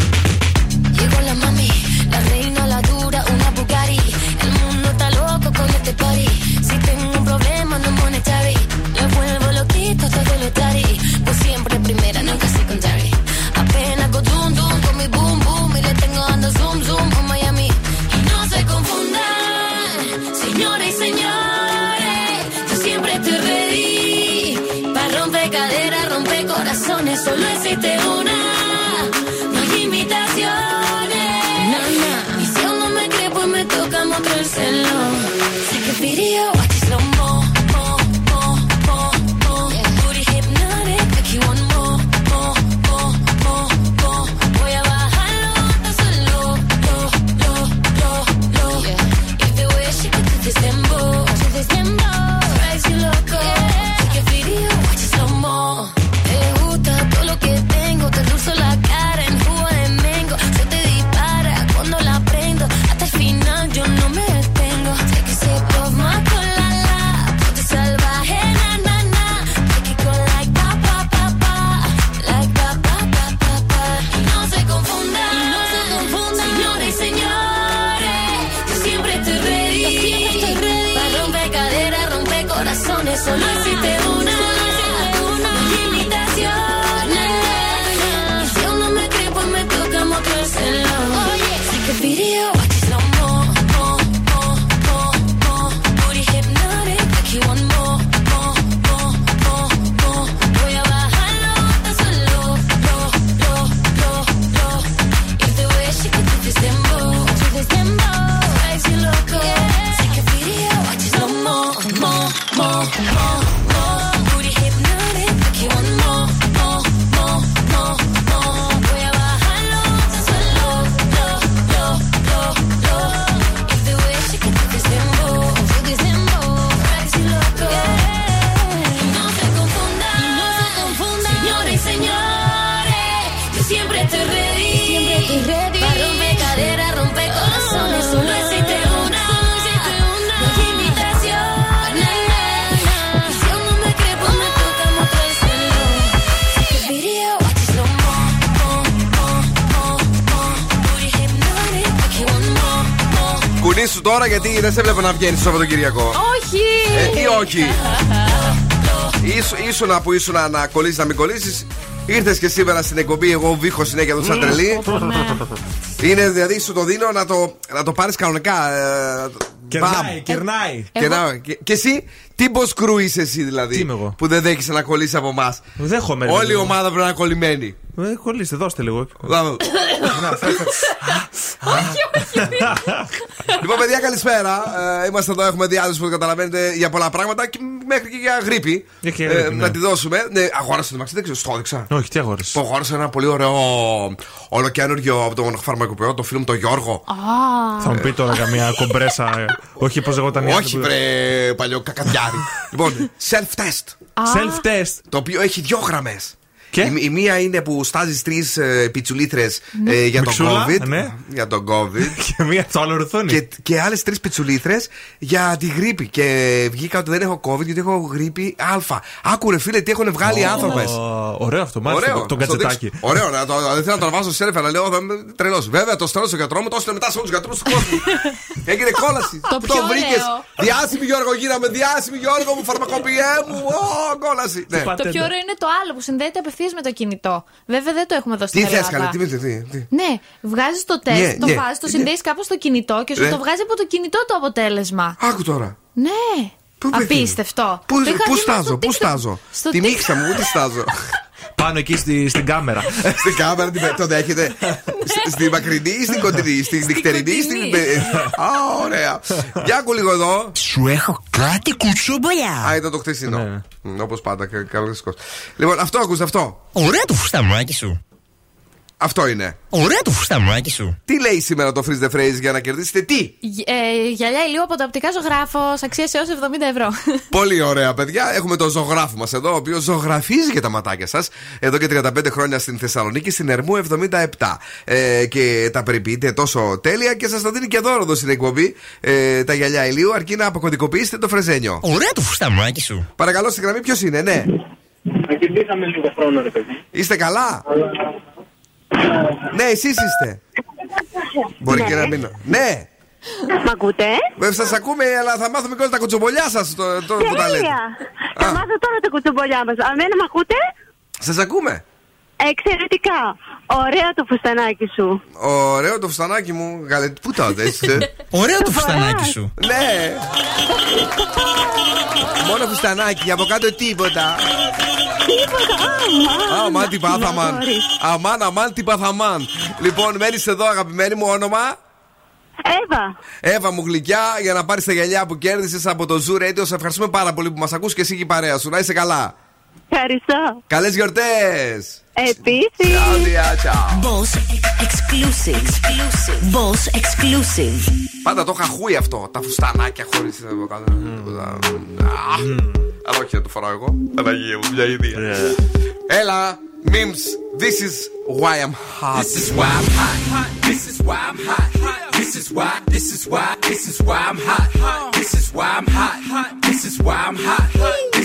Speaker 1: Να βγαίνεις το Σαββατοκύριακο.
Speaker 4: Όχι!
Speaker 1: Ε, ή όχι. Ήσου, ήσουνα που ήσουνα να κολλήσεις να μην κολλήσεις. Ήρθες και σήμερα στην εκπομπή. Εγώ βήχω συνέχεια εδώ σαν τρελή. Είναι δηλαδή σου το δίνω να το, να το πάρεις κανονικά. ε,
Speaker 3: Κερνάει,
Speaker 1: μπαμ.
Speaker 3: κερνάει.
Speaker 1: Κερνάω. Και, και εσύ, τι μποσκρού είσαι εσύ δηλαδή.
Speaker 3: Τι είμαι εγώ;
Speaker 1: Που δεν δέχεσαι να κολλήσεις από εμάς;
Speaker 3: Δέχομαι. ρε,
Speaker 1: Όλη η
Speaker 3: παιδί μου.
Speaker 1: ομάδα πρέπει να είναι κολλημένη.
Speaker 3: Ε, κολλήστε, δώστε λίγο.
Speaker 1: Μπράβο.
Speaker 3: Να, φέρε, φέρε.
Speaker 1: λοιπόν, παιδιά, καλησπέρα. Ε, είμαστε εδώ, έχουμε διάθεση που καταλαβαίνετε για πολλά πράγματα και μέχρι και για γρήπη.
Speaker 3: Για και
Speaker 1: Ε,
Speaker 3: γρήπη, ναι.
Speaker 1: Να τη δώσουμε. Ναι, αγόρασα το μαξί, δεν ξέρω, στο έδειξα.
Speaker 3: Όχι, τι αγόρασες.
Speaker 1: Το αγόρασα ένα πολύ ωραίο ολοκένουργιο από τον φαρμακοποιό, το φίλο μου τον Γιώργο.
Speaker 3: Θα μου πει τώρα καμία κομπρέσα. ε, Όχι, πώ λεγόταν η άλλη
Speaker 1: Όχι,
Speaker 3: που-
Speaker 1: βρε παλιό κακαδιάρι. <laughs> λοιπόν, self-test.
Speaker 3: Self-test.
Speaker 1: Το οποίο έχει δύο γραμμές.
Speaker 3: Και;
Speaker 1: Η, η μία είναι που στάζεις τρεις ε, πιτσουλίτρες ε, για τον
Speaker 3: Μιξούλα,
Speaker 1: COVID.
Speaker 3: ναι.
Speaker 1: Για τον COVID. <laughs>
Speaker 3: Και μία στο άλλο ρουθούνι.
Speaker 1: και, και άλλες τρεις πιτσουλίτρες για τη γρήπη. Και βγήκα ότι δεν έχω COVID γιατί έχω γρήπη Α. Άκουρε φίλε τι έχουν βγάλει οι άνθρωποι.
Speaker 3: Ω, Ωραίο αυτό, μάλιστα.
Speaker 1: Ωραίο,
Speaker 3: Τον
Speaker 1: να στο
Speaker 3: κατσετάκι.
Speaker 1: δείξω. <laughs> Ωραίο, να το, δεν θέλω να το βάζω σε σέλφα, αλλά λέω θα είμαι τρελός. Βέβαια, το στέλνω στο γιατρό μου, το έστειλε μετά σε όλους τους γιατρούς του κόσμου. <laughs> Έγινε κόλαση.
Speaker 4: Το πιο
Speaker 1: βρήκες.
Speaker 4: ωραίο.
Speaker 1: Διάσημη Γιώργο, γίναμε διάσημη Γιώργο μου, φαρμακοποιέ μου. Ω, κόλαση. Ναι.
Speaker 4: Το πιο ωραίο είναι το άλλο που συνδέεται απευθείας με το κινητό. Βέβαια δεν το έχουμε εδώ στην
Speaker 1: Τι θες,
Speaker 4: Ελλάδα.
Speaker 1: καλέ, τι τι, τι, τι;
Speaker 4: Ναι, βγάζεις το τεστ,
Speaker 1: Ναι,
Speaker 4: το
Speaker 1: ναι,
Speaker 4: βάζεις, το
Speaker 1: ναι.
Speaker 4: συνδέεις κάπω στο κινητό και σου
Speaker 1: Ναι.
Speaker 4: το βγάζει από το κινητό το αποτέλεσμα.
Speaker 1: Άκου τώρα.
Speaker 4: Ναι.
Speaker 1: Πού βρήκε;
Speaker 4: Απίστευτο.
Speaker 1: Πού,
Speaker 4: Το είχα
Speaker 1: πού
Speaker 4: δει
Speaker 1: στάζω,
Speaker 4: στο
Speaker 1: πού
Speaker 4: TikTok.
Speaker 1: στάζω;
Speaker 4: Στο
Speaker 1: Τη
Speaker 4: TikTok.
Speaker 1: μίξα μου, πού τη στάζω; <laughs>
Speaker 3: Πάνω εκεί στη, στην κάμερα. <laughs>
Speaker 1: Στην κάμερα την- το δέχεται. Σ- Στη μακρινή ή στην κοντινή, στην νυχτερινή ή στην.
Speaker 4: κοντινή.
Speaker 1: Α, ωραία. Για άκου λίγο εδώ.
Speaker 20: Σου έχω κάτι κουτσομπολιά.
Speaker 1: Α, ήταν το χτεσινό. Όπως πάντα, κα- καλώς. Λοιπόν, αυτό ακούστε αυτό.
Speaker 20: Ωραία το φουσταμάκι σου.
Speaker 1: Αυτό είναι.
Speaker 20: Ωραία το φουσταμάκι σου.
Speaker 1: Τι λέει σήμερα το Freeze the Phrase για να κερδίσετε τι;
Speaker 4: Ε, γυαλιά ηλίου από το οπτικά ζωγράφο, αξία έως 70 ευρώ. <laughs>
Speaker 1: Πολύ ωραία, παιδιά. Έχουμε τον ζωγράφο μας εδώ, ο οποίος ζωγραφίζει και τα ματάκια σας. Εδώ και 35 χρόνια στην Θεσσαλονίκη, στην Ερμού 77. Ε, και τα περιποιείτε τόσο τέλεια και σας τα δίνει και δώρο εδώ στην εκπομπή. Ε, τα γυαλιά ηλίου, αρκεί να αποκωδικοποιήσετε το φρεζένιο.
Speaker 20: Ωραία το φουσταμάκι σου.
Speaker 1: Παρακαλώ στην γραμμή, ποιος είναι, ναι.
Speaker 21: Κερδίσαμε λίγο χρόνο, ρε παιδί.
Speaker 1: Είστε καλά. Ναι, εσείς είστε. Μπορεί και να μην. Ναι.
Speaker 22: Μ' ακούτε;
Speaker 1: Βέβαια, σας ακούμε, αλλά θα μάθουμε και όλα τα κουτσομπολιά σας το, το, που τα λέτε.
Speaker 22: Τέλεια! Θα μάθω τώρα τα κουτσομπολιά μας. Αμένα μ' ακούτε;
Speaker 1: Σας ακούμε.
Speaker 22: Εξαιρετικά. Ωραία το φουστανάκι σου.
Speaker 1: Ωραίο το φουστανάκι μου. Γαλε... Πού το δες, ε; <laughs>
Speaker 20: Ωραίο το φουστανάκι σου.
Speaker 1: Ναι. Μόνο φουστανάκι, από κάτω τίποτα.
Speaker 22: Τίποτα. Αμάν.
Speaker 1: Αμάν τι πάθαμαν. Αμάν, αμάν τι πάθαμαν. Λοιπόν, μένεις εδώ, αγαπημένη μου όνομα;
Speaker 22: Εύα.
Speaker 1: Εύα μου γλυκιά, για να πάρεις τα γυαλιά που κέρδισες από το Zoo Radio. Σε ευχαριστούμε πάρα πολύ που μας ακούς και εσύ και η παρέα σου. Να είσαι καλά.
Speaker 22: Ευχαριστώ.
Speaker 1: Καλές γιορτές.
Speaker 22: Επίσης.
Speaker 16: Boss exclusive. exclusive. Boss exclusive.
Speaker 1: Πάντα το είχα χούι αυτό. Τα φουστανάκια χωρί. Αλλά όχι, να το φοράω εγώ. Παναγία μου, μια ιδέα. Έλα, memes. This is why I'm hot.
Speaker 23: This is why I'm hot. This is why I'm hot. This is why. This is why. This is why I'm hot. This is why I'm hot. This is why I'm hot.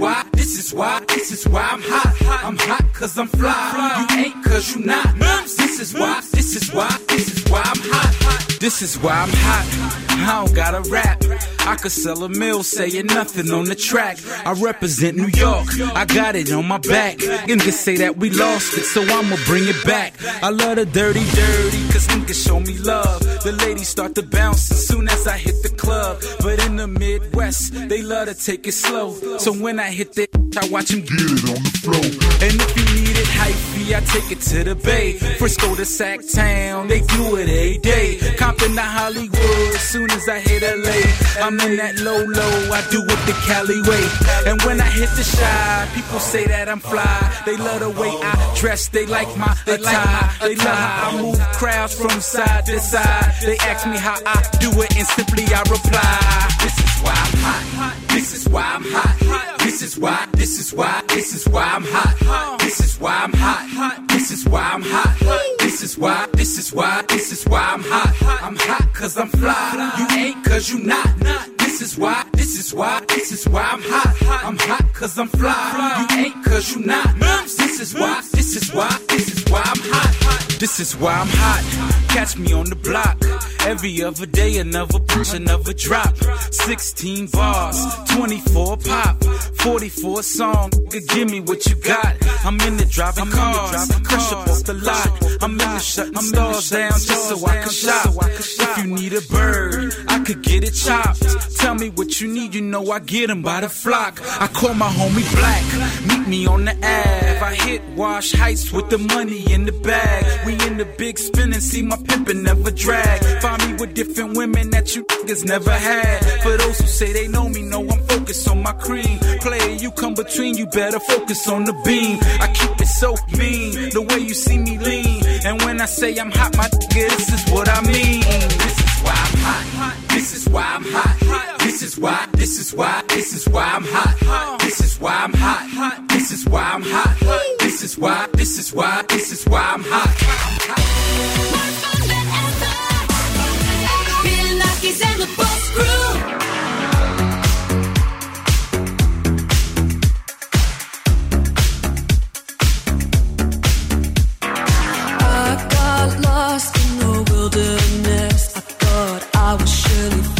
Speaker 23: This is why. This is why. This is why I'm hot. I'm hot cause I'm fly. You ain't cause you not. This is why. This is why. This is why I'm hot. This is why I'm hot. I don't gotta rap. I could sell a mill saying nothing on the track. I represent New York. I got it on my back. Niggas say that we lost it, so I'ma bring it back. I love the dirty, dirty, cause niggas show me love. The ladies start to bounce as soon as I hit the club. But in the Midwest, they love to take it slow. So when I hit the I watch them get it on the floor. And if you need it hypey, I take it to the bay. Frisco to Sac Town, they do it every day. Compton to Hollywood, soon as I hit LA. I'm in that low low, I do it the Cali way. And when I hit the shy, people say that I'm fly. They love the way I dress, they like my attire. They love how I move crowds from side to side. They ask me how I do it, and simply I reply. This is why I'm hot. This is why I'm hot. This is why, this is why, this is why I'm hot. This is why I'm hot. This is why I'm hot. This is why, this is why, this is why I'm hot. I'm hot cause I'm fly. You ain't cause you not. This is why, this is why, this is why I'm hot. I'm hot cause I'm fly. You ain't cause you not. This is why, this is why, this is why I'm hot. This is why I'm hot. Catch me on the block. Every other day, another push, another drop. 16 bars, 24 pop, 44 song. Give me what you got. I'm in the driving cars, crush up off the lot. I'm in the shutting stars down just so I can shop. If you need a bird, I could get it chopped. Tell me what you need, you know I get 'em by the flock. I call my homie Black, meet me on the Ave. I hit Wash Heights with the money in the bag. We in the big spin and see my pimpin' never drag. Find me with different women that you niggas never had. For those who say they know me, know I'm focused on my cream. Player, you come between, you better focus on the beam. I keep it so mean, the way you see me lean. And when I say I'm hot, my nigga, this is what I mean. This is why I'm hot. This is why I'm hot. This is why, this is why, this is why I'm hot. This is why I'm hot. This is why I'm hot. This is why, this is why, this is why I'm hot.
Speaker 24: Bill Nackis and the Boss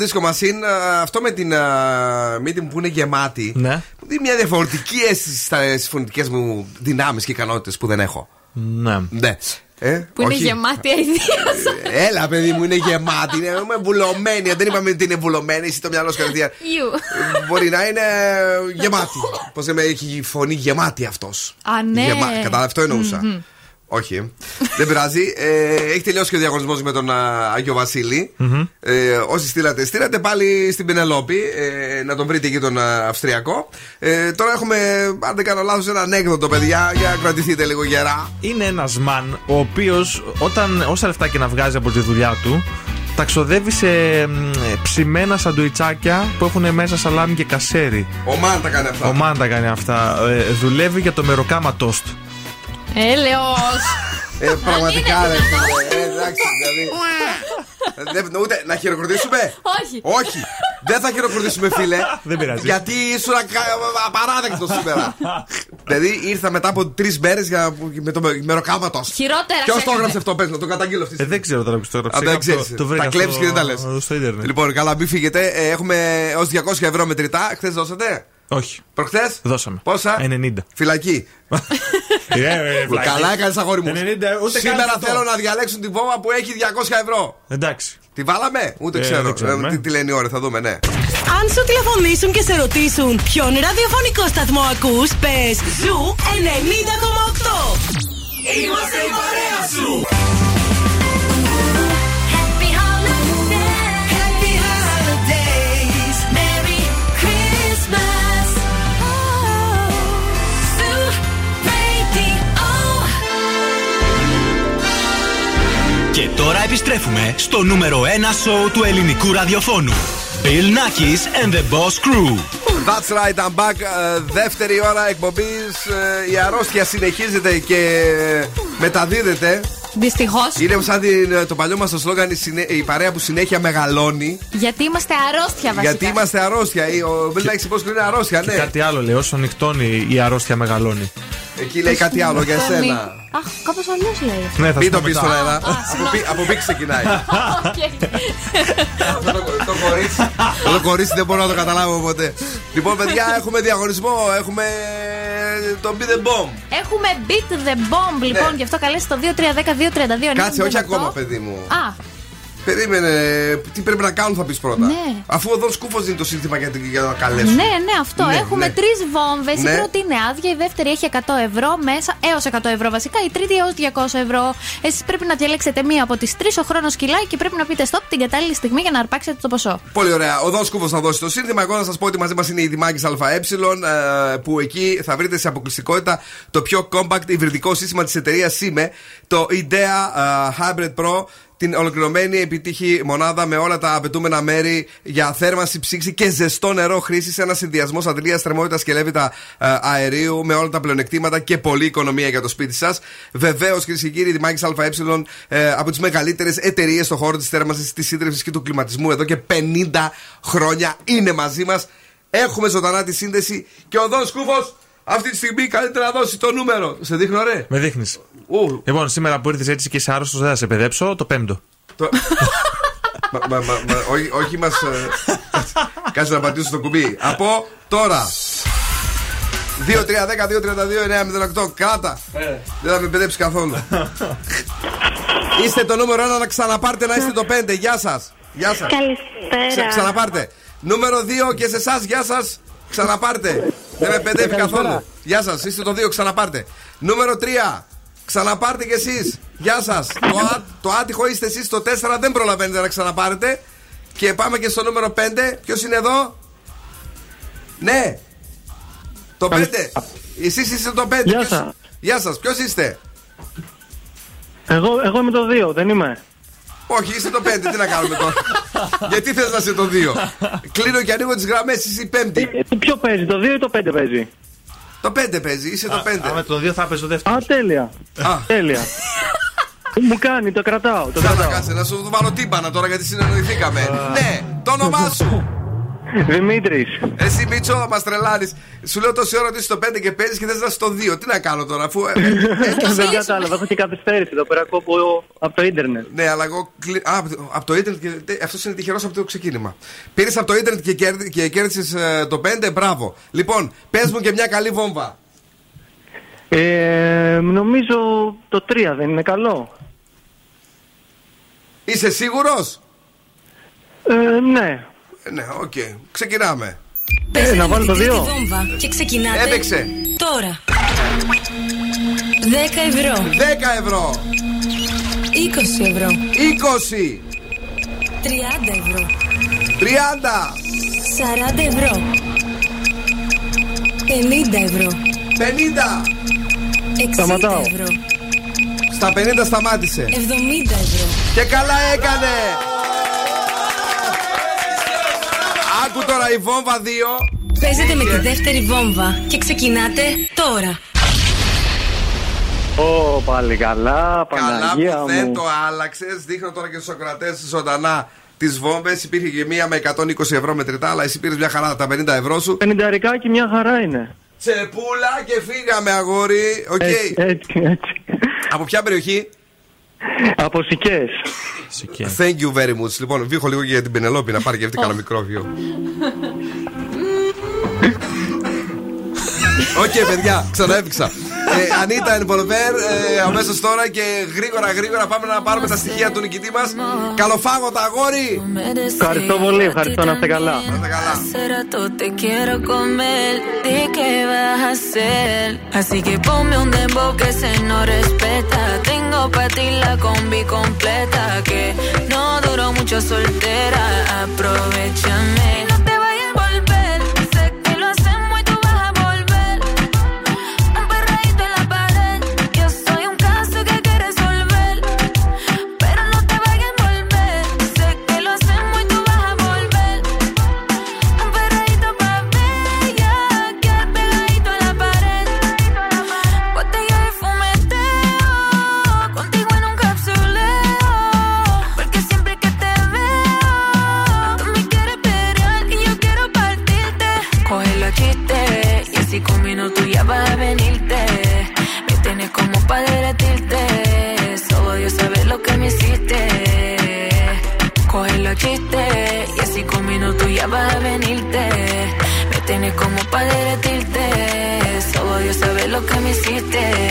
Speaker 1: Ε, Purple Disco Machine, ε, αυτό με την ε, μύτη μου που είναι γεμάτη.
Speaker 3: Ναι.
Speaker 1: Μου δίνει μια διαφορετική αίσθηση στα φωνητικές μου δυνάμεις και ικανότητες που δεν έχω.
Speaker 3: Ναι.
Speaker 1: Ναι. Ε,
Speaker 4: Που είναι
Speaker 1: όχι.
Speaker 4: γεμάτη αηδία.
Speaker 1: Έλα, παιδί μου, είναι γεμάτη. Είναι είμαι βουλωμένη. Δεν είπαμε ότι είναι βουλωμένη. Εσύ το μυαλό σου κατευθείαν.
Speaker 4: Ιου.
Speaker 1: Μπορεί να είναι γεμάτη. Πώς λέμε, έχει φωνή γεμάτη αυτός.
Speaker 4: Α, ναι.
Speaker 1: Κατά αυτό εννοούσα.
Speaker 4: Μμμ.
Speaker 1: Όχι. Ε. Δεν πειράζει. Ε, έχει τελειώσει και ο διαγωνισμός με τον α, Άγιο Βασίλη. Ε, όσοι στείλατε, στείλατε πάλι στην Πινελόπη. Ε, να τον βρείτε εκεί τον α, Αυστριακό. Ε, τώρα έχουμε, αν δεν κάνω λάθος, ένα ανέκδοτο, παιδιά. Για να κρατηθείτε λίγο γερά.
Speaker 3: Είναι ένας μαν ο οποίος όταν όσα λεφτά και να βγάζει από τη δουλειά του, τα ξοδεύει σε μ, ψημένα σαντουιτσάκια που έχουν μέσα σαλάμι και κασέρι.
Speaker 1: Ο Μαν τα κάνει αυτά.
Speaker 3: Ο Μαν τα κάνει αυτά. Ε, δουλεύει για το μεροκάμα τόστ.
Speaker 4: Έλεος.
Speaker 1: Ε, πραγματικά ρε φίλε. Ε, εντάξει, δηλαδή. Ε, δεν- ούτε να χειροκροτήσουμε.
Speaker 4: Όχι.
Speaker 1: Όχι. Δεν θα χειροκροτήσουμε, φίλε.
Speaker 3: Δεν πειράζει.
Speaker 1: Γιατί ήσουν ακα- απαράδεκτος σήμερα. δηλαδή ήρθα μετά από τρεις μέρες με το μεροκάματος.
Speaker 4: Χειρότερα.
Speaker 1: Ποιος το
Speaker 4: ξέχασε.
Speaker 1: έγραψε αυτό, πες να το καταγγείλω αυτή.
Speaker 3: Ε, δεν ξέρω τώρα που το έγραψε.
Speaker 1: Α, δεν
Speaker 3: Κάπου
Speaker 1: ξέρεις.
Speaker 3: το- Το βρήκα
Speaker 1: Τα κλέβεις
Speaker 3: στο-
Speaker 1: και δεν τα λες.
Speaker 3: Στο ίντερνετ.
Speaker 1: Λοιπόν, καλά, μην φύγετε. Ε, έχουμε έως 200 ευρώ μετρητά. Χθες δώσατε;
Speaker 3: Όχι.
Speaker 1: Προχθές;
Speaker 3: Δώσαμε.
Speaker 1: Πόσα;
Speaker 3: 90.
Speaker 1: Φυλακή. <laughs>
Speaker 3: Ε, ε, βλάκι.
Speaker 1: Καλά έκανες, αγόρι μου.
Speaker 3: 90, ούτε
Speaker 1: Σήμερα
Speaker 3: καν αυτό.
Speaker 1: θέλω να διαλέξουν την βόμβα που έχει 200 ευρώ.
Speaker 3: Εντάξει.
Speaker 1: Τη βάλαμε, ούτε
Speaker 3: Ε,
Speaker 1: ξέρω.
Speaker 3: δεν ξέρουμε.
Speaker 1: Ε, τι, τι λένε οι ώρες, θα δούμε, ναι.
Speaker 19: Αν σου τηλεφωνήσουν και σε ρωτήσουν ποιον ραδιοφωνικό σταθμό ακούς, πες Ζου 90,8.
Speaker 25: Είμαστε η παρέα σου.
Speaker 2: Τώρα επιστρέφουμε στο νούμερο 1 σοου του ελληνικού ραδιοφώνου. Bill Nakis and the Boss Crew.
Speaker 1: That's right, I'm back. Ε, δεύτερη ώρα εκπομπής. η αρρώστια συνεχίζεται και μεταδίδεται.
Speaker 4: Δυστυχώς.
Speaker 1: Είναι σαν την- το παλιό μας το σλόγκαν η, συνέ- η παρέα που συνέχεια μεγαλώνει.
Speaker 4: Γιατί είμαστε αρρώστια βασικά.
Speaker 1: Γιατί είμαστε αρρώστια. Ή Ο Bill Nakis πώς είναι αρρώστια,
Speaker 3: Και
Speaker 1: ναι.
Speaker 3: κάτι άλλο λέει, όσο νυχτώνει η αρρώστια μεγαλώνει.
Speaker 1: Εκεί λέει κάτι άλλο για εσένα.
Speaker 4: Αχ, κάπως αλλιώς λέει.
Speaker 3: Ναι, θα
Speaker 1: Μην
Speaker 3: σου
Speaker 1: το
Speaker 3: πω
Speaker 1: πεις
Speaker 3: μετά.
Speaker 1: στον αέρα.
Speaker 4: Α,
Speaker 1: Από
Speaker 4: συγγνώμη.
Speaker 1: πι- Από πι ξεκινάει. <laughs>
Speaker 4: Οκ.
Speaker 1: Αυτό το- Το κορίτσι. Το κορίτσι δεν μπορώ να το καταλάβω ποτέ. Λοιπόν, παιδιά, έχουμε διαγωνισμό. Έχουμε τον Beat the Bomb.
Speaker 4: Έχουμε beat the bomb λοιπόν,
Speaker 1: Ναι.
Speaker 4: γι' αυτό καλέσει το 2310-232.
Speaker 1: Κάτσε, όχι ακόμα, παιδί μου.
Speaker 4: Α,
Speaker 1: Περίμενε. Τι πρέπει να κάνουν, θα πεις πρώτα.
Speaker 4: Ναι.
Speaker 1: Αφού ο Δον Σκούφος δίνει το σύνθημα για, για να καλέσουν.
Speaker 4: ναι, ναι, αυτό.
Speaker 1: Ναι,
Speaker 4: Έχουμε
Speaker 1: ναι.
Speaker 4: τρεις βόμβες.
Speaker 1: Ναι.
Speaker 4: Η πρώτη είναι άδεια, η δεύτερη έχει 100 ευρώ μέσα, έως 100 ευρώ βασικά, η τρίτη έως 200 ευρώ. Εσείς πρέπει να διαλέξετε μία από τις τρεις. Ο χρόνος κυλάει και πρέπει να πείτε stop την κατάλληλη στιγμή για να αρπάξετε το ποσό.
Speaker 1: Πολύ ωραία. Ο Δον Σκούφος θα δώσει το σύνθημα. Εγώ να σας πω ότι μαζί μας είναι η Δημάκης ΑΕ, ε, που εκεί θα βρείτε σε αποκλειστικότητα το πιο compact υβριδικό σύστημα της εταιρείας SIME, το IDEA ε, Hybrid Pro. Την ολοκληρωμένη επιτύχη μονάδα με όλα τα απαιτούμενα μέρη για θέρμανση, ψήξη και ζεστό νερό χρήσης. Ένα συνδυασμός αντλία θερμότητας και λέβητα ε, αερίου με όλα τα πλεονεκτήματα και πολλή οικονομία για το σπίτι σας. Βεβαίως, κυρίες και κύριοι, η Δημάκη ΑΕ ε, από τις μεγαλύτερες εταιρείες στον χώρο της θέρμανσης, της σύντρεψης και του κλιματισμού εδώ και 50 χρόνια είναι μαζί μας. Έχουμε ζωντανά τη σύνδεση και ο Δον Σκούφος αυτή τη στιγμή καλύτερα να δώσει το νούμερο. Σε δείχνω, ρε.
Speaker 3: Με δείχνεις. Λοιπόν, σήμερα που ήρθες έτσι και είσαι άρρωστος, δεν θα σε παιδέψω. Το πέμπτο.
Speaker 1: Μα, μα, μα, μα, όχι, όχι μας ε, Κάτσε να πατήσω στο κουμπί Από τώρα 2-3-10-2-32-9-08 Κράτα Δεν θα με παιδέψεις καθόλου Είστε το νούμερο 1 να ξαναπάρτε να είστε το 5 Γεια σας Γεια σας
Speaker 22: Καλησπέρα.
Speaker 1: Ξα- Ξαναπάρτε Νούμερο 2 και σε εσάς γεια σας Ξαναπάρτε Δεν με παιδεύει καθόλου. Γεια σας είστε το 2 ξαναπάρτε. Νούμερο 3 Ξαναπάρτε κι εσείς. Γεια σας. Το, α- το άτυχο είστε εσείς το 4 Δεν προλαβαίνετε να ξαναπάρετε. Και πάμε και στο νούμερο 5 Ποιος είναι εδώ; Ναι. Το 5 Εσείς είστε το 5
Speaker 26: Γεια
Speaker 1: Ποιος-
Speaker 26: σας.
Speaker 1: Γεια σας. Ποιος είστε;
Speaker 26: Εγώ, εγώ είμαι το 2, δεν είμαι.
Speaker 1: Όχι, είσαι το 5, τι να κάνουμε τώρα; Γιατί θες να είσαι το 2. Κλείνω και ανοίγω τις γραμμές, είσαι η πέμπτη.
Speaker 26: Ε, ποιο παίζει, το 2 ή το 5 παίζει;
Speaker 1: Το 5 παίζει, είσαι το 5.
Speaker 3: Α, με το 2 θα παίζει το δεύτερο.
Speaker 26: Α, τέλεια.
Speaker 1: Α.
Speaker 26: Τέλεια. Μου κάνει, το κρατάω. Το
Speaker 1: Κάτσε,
Speaker 26: κρατάω.
Speaker 1: κάτσε, να σου βάλω τύμπανα τώρα γιατί συνεννοηθήκαμε. ναι, το όνομά σου.
Speaker 26: Δημήτρη.
Speaker 1: Εσύ Μίτσο, μα τρελάνει. Σου λέω τόση ώρα ότι είσαι στο 5 και παίζει και θε να είσαι στο 2. Τι να κάνω τώρα, αφού. ε, ε,
Speaker 26: Δεν κατάλαβα, έχω και καθυστέρηση εδώ πέρα από, από το ίντερνετ.
Speaker 1: Ναι, αλλά εγώ. κλει- Α, από το- από το ίντερνετ και. Αυτό είναι τυχερό από το ξεκίνημα. Πήρε από το ίντερνετ και, κέρδι, και κέρδισε το 5, μπράβο. Λοιπόν, πε μου και μια καλή βόμβα.
Speaker 26: Ε, νομίζω το 3 δεν είναι καλό.
Speaker 1: Είσαι σίγουρος?
Speaker 26: Ε, ναι.
Speaker 1: Ε, Ναι, οκ. Ξεκινάμε.
Speaker 19: Παίζετε
Speaker 26: να
Speaker 19: με
Speaker 26: βάλω
Speaker 19: την
Speaker 26: το
Speaker 19: τρίτη
Speaker 26: δύο.
Speaker 19: βόμβα και ξεκινάτε.
Speaker 1: Έπαιξε.
Speaker 19: Τώρα. 10 ευρώ.
Speaker 1: 10 ευρώ.
Speaker 19: 20 ευρώ.
Speaker 1: 20.
Speaker 19: 30 ευρώ.
Speaker 1: 30.
Speaker 19: 40 ευρώ. 50 ευρώ.
Speaker 1: 50.
Speaker 19: 60
Speaker 26: Σταματάω.
Speaker 19: ευρώ.
Speaker 1: Στα 50 σταμάτησε.
Speaker 19: 70 ευρώ.
Speaker 1: Και καλά έκανε. Άκου τώρα η βόμβα 2.
Speaker 19: Παίζετε με τη δεύτερη βόμβα και ξεκινάτε τώρα.
Speaker 26: Ω, πάλι καλά,
Speaker 1: Καλά
Speaker 26: Παναγία
Speaker 1: που δεν
Speaker 26: μου.
Speaker 1: το άλλαξες. Δείχνω τώρα και στους ακροατέ ζωντανά τις βόμβες. Υπήρχε και μία με 120 ευρώ μετρητά, αλλά εσύ πήρες μια χαρά τα 50 ευρώ σου.
Speaker 26: 50αρικάκι μια χαρά είναι.
Speaker 1: Τσεπούλα και φύγαμε, αγόρι. Οκ.
Speaker 26: Έτσι, έτσι, έτσι.
Speaker 1: Από ποια περιοχή;
Speaker 26: Από Συκιές.
Speaker 1: Thank you very much. Λοιπόν, βήχω λίγο για την Πενελόπη να πάρει και αυτή κανένα μικρόβιο. Οκ, παιδιά, ξαναέβηξα. Ε, Αν ήταν λοιπόν, εμβολβέρ ε, αμέσως τώρα και γρήγορα, γρήγορα πάμε να πάρουμε τα στοιχεία του νικητή μας. Καλοφάγω τα αγόρια!
Speaker 26: Ευχαριστώ πολύ, ευχαριστώ να είστε καλά.
Speaker 18: Καλησπέρα, τώρα te Tengo para ti la combi completa que no duró mucho soltera, aprovechame. Y así con minutos ya vas a venirte. Me tienes como pa' derretirte, solo Dios sabe lo que me hiciste. Cógelo a chiste, y así con minutos ya vas a venirte. Me tienes como pa' derretirte, solo Dios sabe lo que me hiciste.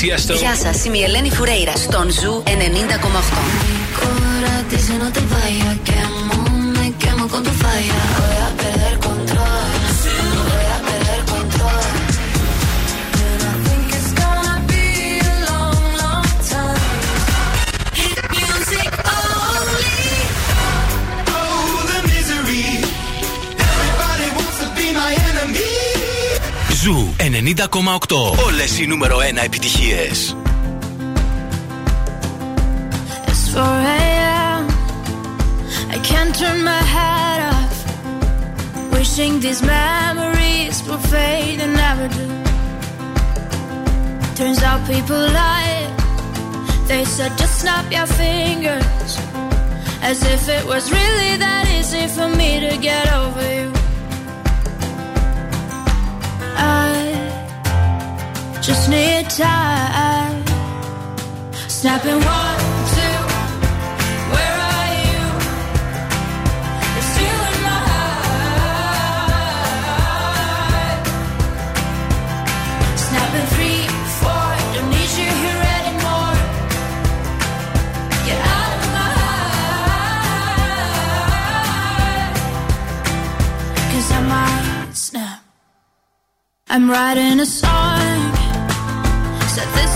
Speaker 27: FM
Speaker 28: Γεια σας, είμαι η Ελένη Φουρέιρα στον Ζου 90,8.
Speaker 2: Όλες οι νούμερο 1 επιτυχίες.
Speaker 10: It's 4 a.m. I can't turn my head off. Wishing these memories will fade and never do. Turns out people lie. They said just snap your fingers. As if it was really that easy for me to get over you. it tight. Snapping one, two, where are you? It's three, four, don't need you here anymore. Get out of my I might snap. I'm writing a song.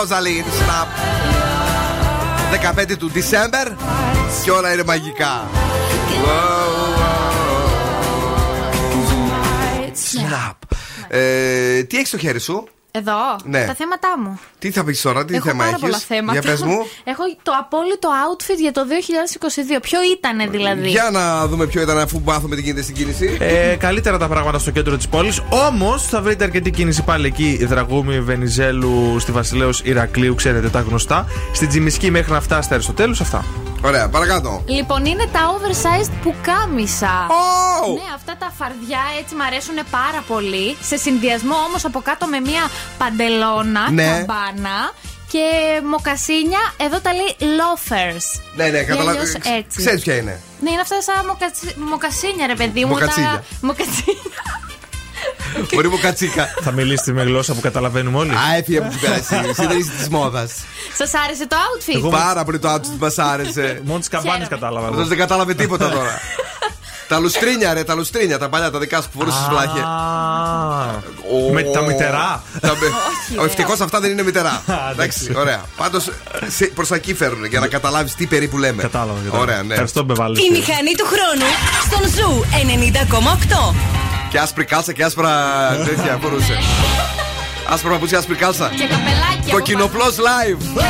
Speaker 1: Ροζαλίν Snap 15 του December και όλα είναι μαγικά. Snap. Ε, τι έχεις στο χέρι σου;
Speaker 4: Εδώ,
Speaker 10: Ναι.
Speaker 4: τα θέματα μου.
Speaker 10: Τι θα πεις τώρα, τι
Speaker 4: Έχω
Speaker 10: θέμα
Speaker 4: πάρα
Speaker 10: έχεις;
Speaker 4: πολλά θέματα.
Speaker 10: Για πες μου. <laughs>
Speaker 4: Έχω το απόλυτο outfit για το 2022. Ποιο ήτανε δηλαδή;
Speaker 10: Για να δούμε ποιο ήταν αφού μάθουμε τι γίνεται στην κίνηση.
Speaker 3: Ε, καλύτερα τα πράγματα στο κέντρο της πόλης. Όμως θα βρείτε αρκετή κίνηση πάλι εκεί. Δραγούμη, Βενιζέλου, στη Βασιλέως Ηρακλείου, ξέρετε τα γνωστά. Στην Τζιμισκή μέχρι να φτάσετε Αριστοτέλους, αυτά.
Speaker 10: Ωραία, παρακάτω.
Speaker 4: Λοιπόν, είναι τα oversized πουκάμισα.
Speaker 10: Oh!
Speaker 4: Ναι, αυτά τα φαρδιά έτσι μ' αρέσουν πάρα πολύ. Σε συνδυασμό όμως από κάτω με μία παντελώνα,
Speaker 10: Ναι.
Speaker 4: καμπάνα και μοκασίνια. Εδώ τα λέει loafers.
Speaker 10: Ναι, ναι,
Speaker 4: Ή
Speaker 10: καταλαβαίνω.
Speaker 4: αλλιώς έτσι.
Speaker 10: Ξέρεις ποια είναι.
Speaker 4: Ναι, είναι αυτά σαν μοκατσι... μοκασίνια, ρε παιδί μου.
Speaker 10: Μοκατσίνια.
Speaker 4: Τα... Μοκατσίνια. <laughs>
Speaker 10: Μπορεί μου κατσίκα.
Speaker 3: θα μιλήσετε με γλώσσα που καταλαβαίνουμε όλοι.
Speaker 10: Α, έφυγε από την πέρα εσύ. Εσύ δεν είσαι της μόδας.
Speaker 4: Σας άρεσε το outfit;
Speaker 10: Πάρα πολύ το outfit μας άρεσε.
Speaker 3: Μόνο τι καμπάνε κατάλαβα.
Speaker 10: Αυτός δεν κατάλαβε τίποτα τώρα. <laughs> Τα λουστρίνια, ρε, τα λουστρίνια, τα παλιά, τα δικά σου που φορούσες στις βλάχες.
Speaker 3: Με τα μητερά.
Speaker 10: Ευτυχώς αυτά δεν είναι μητερά. <laughs> Εντάξει, ωραία. Πάντως προς τα εκεί φέρνουν για να καταλάβεις τι περίπου λέμε.
Speaker 3: Κατάλαβα.
Speaker 10: Ωραία, ναι.
Speaker 3: Ευχαριστώ, Μπεβάλη.
Speaker 19: Η μηχανή του χρόνου στον Ζου 90,8.
Speaker 10: Και άσπρη κάλσα και άσπρα τέτοια μπορούσε. <laughs> Άσπρα παπούτσια, άσπρη κάλσα.
Speaker 4: Και καπελάκια.
Speaker 10: Κοκκινοπλό live.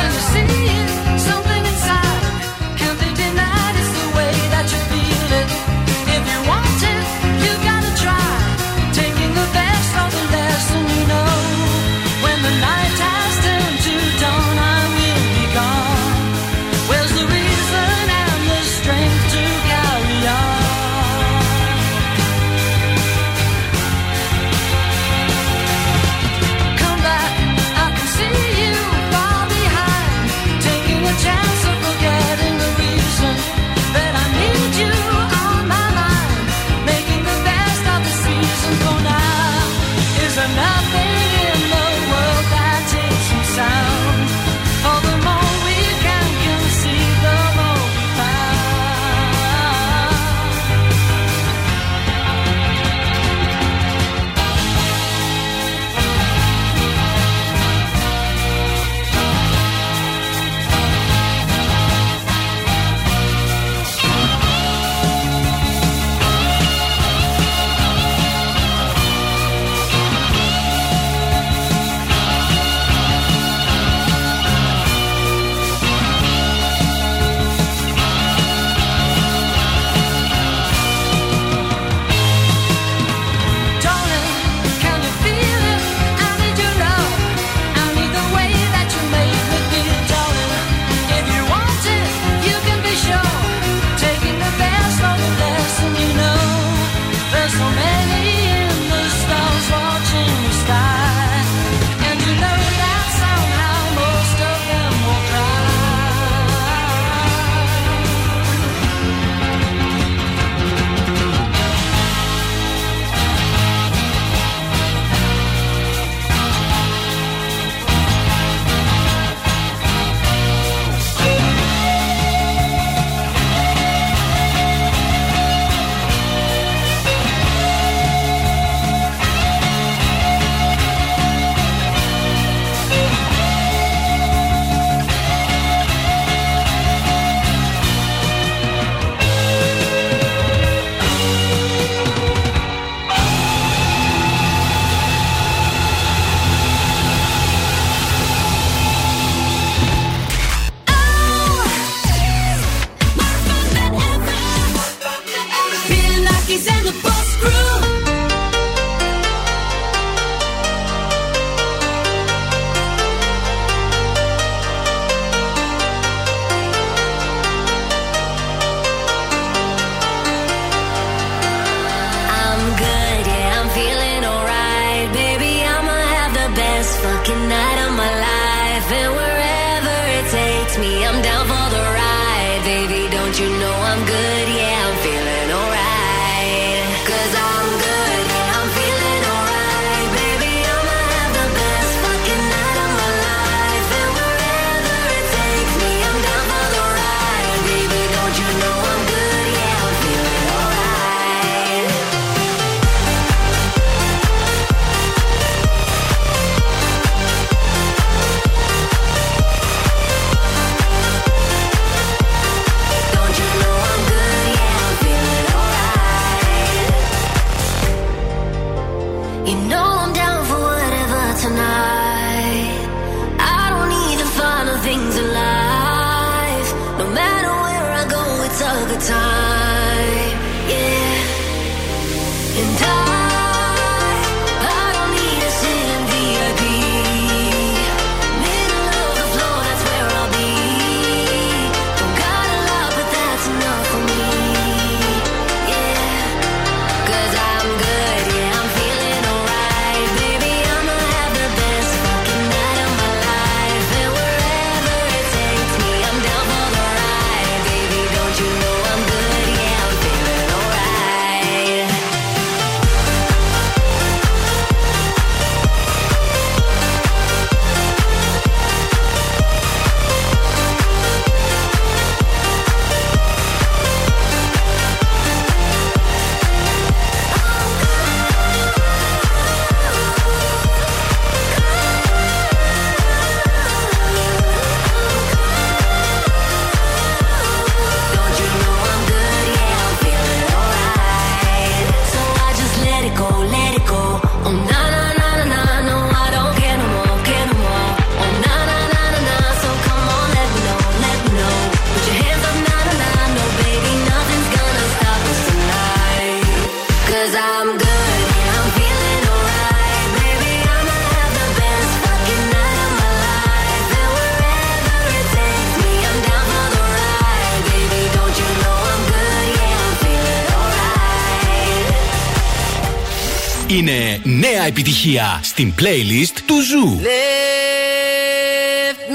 Speaker 2: επιτυχία στην playlist του Ζου.
Speaker 18: Lift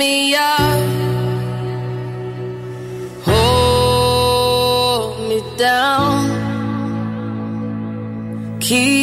Speaker 18: me up. Hold me down. Keep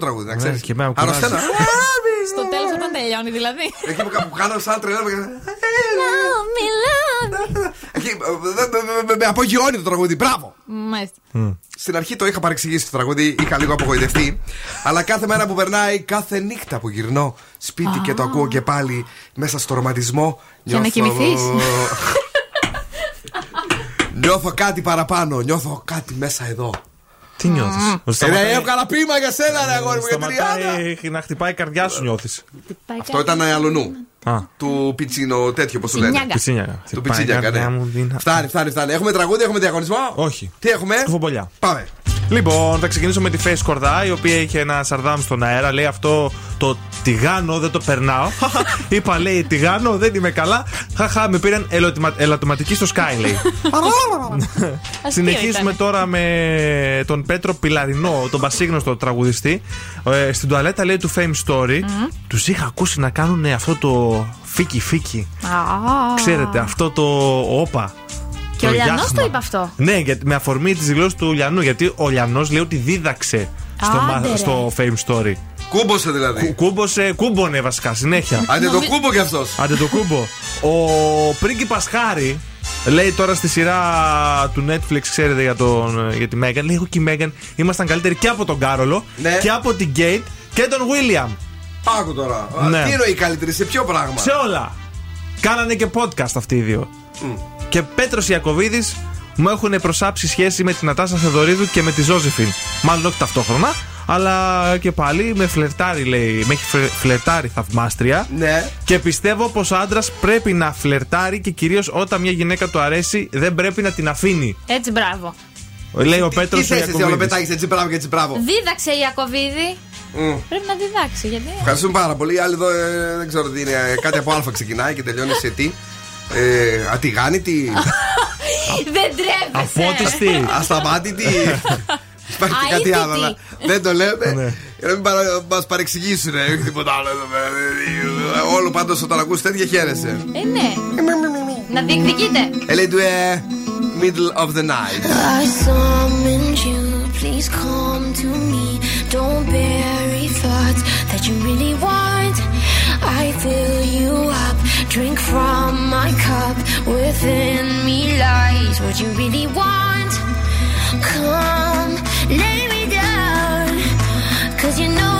Speaker 1: τραγούδι, να ξέρεις.
Speaker 4: Στο τέλος όταν τελειώνει, δηλαδή.
Speaker 1: Εκεί που κάνω σαν τρελό. Ε, με απογειώνει το τραγούδι, μπράβο! Στην αρχή το είχα παρεξηγήσει το τραγούδι, είχα λίγο απογοητευτεί. Αλλά κάθε μέρα που περνάει, κάθε νύχτα που γυρνώ σπίτι και το ακούω και πάλι μέσα στο ρομαντισμό.
Speaker 4: Για να κοιμηθείς. <laughs>
Speaker 1: Νιώθω κάτι παραπάνω, νιώθω κάτι μέσα εδώ.
Speaker 3: Τι νιώθεις;
Speaker 1: Ε, ρε, έβγαλα πείμα για σένα, ρε αγόρι μου, για τριάντα.
Speaker 3: Σταματάει να χτυπάει η καρδιά σου, νιώθεις.
Speaker 1: Αυτό ήταν αλλονού.
Speaker 3: Α.
Speaker 1: Του πιτσίνο τέτοιο, πώς το λένε.
Speaker 4: Πιτσινιάκα.
Speaker 3: Πιτσίνιακα.
Speaker 1: Του πιτσίνιακα, ναι. Φτάνει, φτάνει, φτάνει. Έχουμε τραγούδι, έχουμε διαγωνισμό;
Speaker 3: Όχι.
Speaker 1: Τι έχουμε;
Speaker 3: Σκουφομπολιά.
Speaker 1: Πάμε.
Speaker 3: Λοιπόν, θα ξεκινήσω με τη Face Κορδά, η οποία είχε ένα σαρδάμ στον αέρα. Λέει αυτό το τηγάνο, δεν το περνάω. <laughs> <laughs> Είπα, λέει τηγάνο, δεν είμαι καλά. Χαχά, με πήραν ελαττωμα- ελαττωματική στο Sky, λέει. <laughs> Συνεχίζουμε τώρα με τον Πέτρο Πιλαρινό, τον πασίγνωστο τραγουδιστή. Ε, στην τουαλέτα λέει του Fame Story. Τους είχα ακούσει να κάνουν αυτό το φίκι φίκι.
Speaker 4: Α.
Speaker 3: Ξέρετε, αυτό το όπα.
Speaker 4: Και ο
Speaker 3: το
Speaker 4: Λιανός
Speaker 3: γιάχμα.
Speaker 4: το είπε αυτό.
Speaker 3: Ναι, γιατί, με αφορμή της δηλώσης του Λιανού. Γιατί ο Λιανός λέει ότι δίδαξε στο, μα-
Speaker 4: Άντε, ρε.
Speaker 3: στο Fame Story.
Speaker 1: Κούμποσε δηλαδή.
Speaker 3: Κου- Κούμπωσε, κούμπονε βασικά συνέχεια.
Speaker 1: Άντε το
Speaker 4: Νομι-
Speaker 1: κούμπο κι αυτός.
Speaker 3: Άντε το κούμπο. Ο πρίγκιπας Χάρη λέει τώρα στη σειρά του Netflix, ξέρετε για, τον, για τη Μέγαν. Λέει: Εγώ και η Μέγαν ήμασταν καλύτεροι και από τον Κάρολο
Speaker 1: Ναι.
Speaker 3: και από την Γκέιτ και τον Βίλιαμ.
Speaker 1: Άκου τώρα. Α,
Speaker 3: Ναι.
Speaker 1: Τι εννοεί καλύτερη, σε ποιο πράγμα;
Speaker 3: Σε όλα. Κάνανε και podcast αυτοί οι δύο. Και Πέτρος Ιακοβίδης μου έχουν προσάψει σχέση με την Νατάσα Θεοδωρίδου και με τη Ζώζεφιν. Μάλλον όχι ταυτόχρονα, αλλά και πάλι με φλερτάρει, λέει. Με έχει φλε- φλερτάρει θαυμάστρια.
Speaker 1: Ναι.
Speaker 3: Και πιστεύω πως ο άντρας πρέπει να φλερτάρει και κυρίως όταν μια γυναίκα του αρέσει, δεν πρέπει να την αφήνει.
Speaker 4: Έτσι, μπράβο.
Speaker 3: Λέει ο Πέτρος
Speaker 1: Τι θες εσύ όλο πετάγεις έτσι μπράβο και έτσι μπράβο.
Speaker 4: Δίδαξε η Ιακοβίδη.
Speaker 1: Μμ.
Speaker 4: Πρέπει να διδάξει. Γιατί.
Speaker 1: Ευχαριστούμε πάρα πολύ. Οι άλλοι εδώ ε, δεν ξέρω τι είναι. ε, Κάτι από Α ξεκινάει και τελειώνει σε τι. Ε, ατιγάνητη. <laughs>
Speaker 4: Δεν τρέπεσαι.
Speaker 3: Αφώτιστη.
Speaker 1: Ασταμάτητη. Υπάρχει και κάτι άλλο. αλλά Δεν το λέμε. Για να μην μας παρεξηγήσουν, ε, όχι τίποτα άλλο εδώ πέρα. Ε, Όλο πάντως όταν ακούς τέτοια χαίρεσαι.
Speaker 4: Ε, ναι. Να διεκδικείτε.
Speaker 1: Ε, λέει του ε, middle of the night.
Speaker 16: I summoned you, please come to me. Don't bury thoughts that you really want. I fill you up, drink from my cup. Within me lies what you really want. Come, lay me down. Cause you know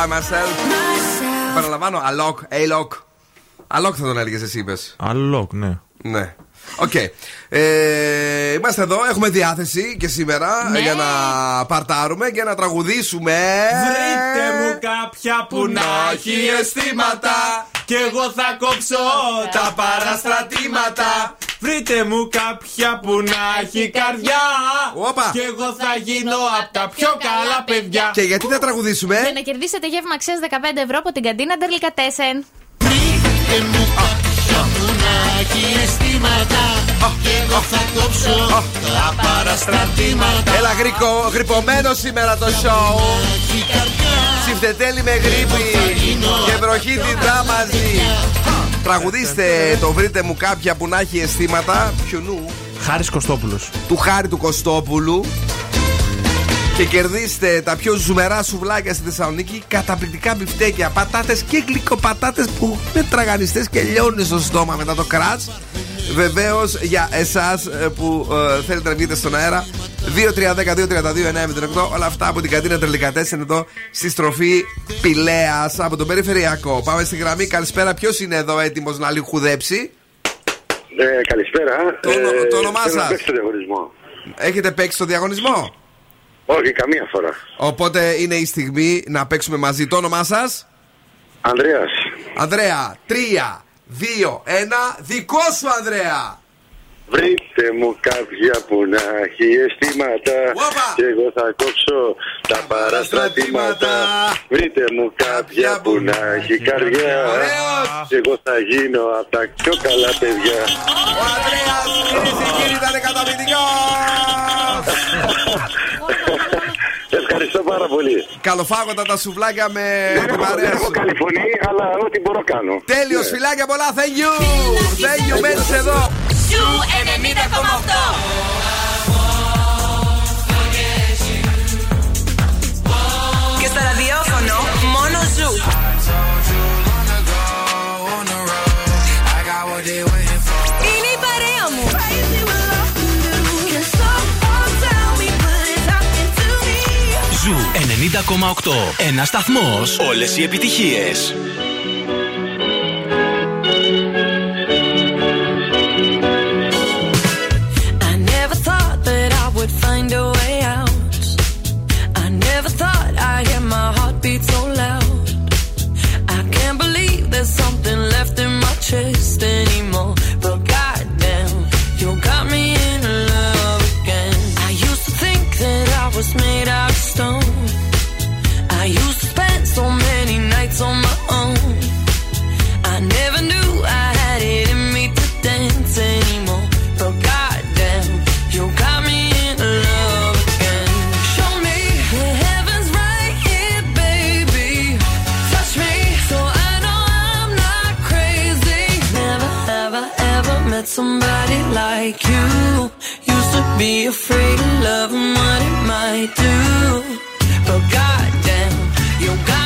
Speaker 18: by myself.
Speaker 1: Παραλαμβάνω, Alok, Alok. Alok θα τον έλεγες εσύ, είπες.
Speaker 3: Alok, ναι.
Speaker 1: Ναι. Οκ. Ε, είμαστε εδώ, έχουμε διάθεση και σήμερα
Speaker 4: Ναι.
Speaker 1: για να παρτάρουμε και να τραγουδήσουμε.
Speaker 3: Βρείτε μου κάποια που να έχει αισθήματα Κι εγώ θα κόψω τα παραστρατήματα Βρείτε μου κάποια που να έχει καρδιά.
Speaker 1: Όπα.
Speaker 3: Κι εγώ θα γίνω απ' τα πιο καλά παιδιά.
Speaker 1: Και γιατί θα τραγουδήσουμε;
Speaker 4: Για να κερδίσετε γεύμα αξίας 15 ευρώ από την καντίνα Ντερλικατέσεν.
Speaker 3: Και εγώ θα κόψω τα παραστρατήματα.
Speaker 1: Έλα γρικο, γρυπωμένο σήμερα το show. Συμφτετέλη με γρήπη Και βροχή την μαζί Τραγουδίστε το βρείτε μου κάποια που να έχει αισθήματα Ποιονού;
Speaker 3: Χάρης Κωστόπουλος
Speaker 1: Του Χάρη του Κωστόπουλου και κερδίστε τα πιο ζουμερά σουβλάκια στη Θεσσαλονίκη. Καταπληκτικά μπιφτέκια, πατάτες και γλυκοπατάτες που είναι τραγανιστές και λιώνουν στο στόμα μετά το κράτς. Βεβαίως για εσάς που ε, θέλετε να βγείτε στον αέρα. 2-3-10-2-32-9-08 Όλα αυτά από την καντίνα Τρελικατέσσεν εδώ στη στροφή Πηλέας από τον Περιφερειακό. Πάμε στη γραμμή. Καλησπέρα. Ποιος είναι εδώ έτοιμος να λιχουδέψει.
Speaker 29: Ε, καλησπέρα.
Speaker 1: Το, ονο- το όνομά
Speaker 29: θέλω να
Speaker 1: σας.
Speaker 29: παίξω στο διαγωνισμό.
Speaker 1: Έχετε παίξει στο διαγωνισμό;
Speaker 29: Όχι, καμία φορά.
Speaker 1: Οπότε είναι η στιγμή να παίξουμε μαζί. Το όνομά σας;
Speaker 29: Ανδρέας.
Speaker 1: Ανδρέα, 3, 2, 1. Δικό σου, Ανδρέα.
Speaker 29: Βρείτε μου κάποια που να έχει αισθήματα Και εγώ θα κόψω τα παραστρατήματα. Βρείτε μου κάποια που να έχει καρδιά. Και εγώ θα γίνω από τα πιο καλά παιδιά.
Speaker 1: Ο Ανδρέας, κυρίες και κύριοι, ήταν καταπληκτικό.
Speaker 29: Ευχαριστώ πάρα πολύ.
Speaker 1: Καλοφάγοντα τα σουβλάκια με την παρέα
Speaker 29: Δεν έχω
Speaker 1: σου.
Speaker 29: καλή φωνή αλλά ό,τι μπορώ κάνω.
Speaker 1: Τέλειος, φιλάκια πολλά. Thank you. Thank you, μένεις εδώ.
Speaker 6: Σου 90,8.
Speaker 19: Και στο ραδιόφωνο μόνο Zoo. Είναι η παρέα μου.
Speaker 2: Zoo 90,8. Ένας σταθμός. Όλες οι
Speaker 18: επιτυχίες. Be afraid of love and what it might do. But goddamn, you got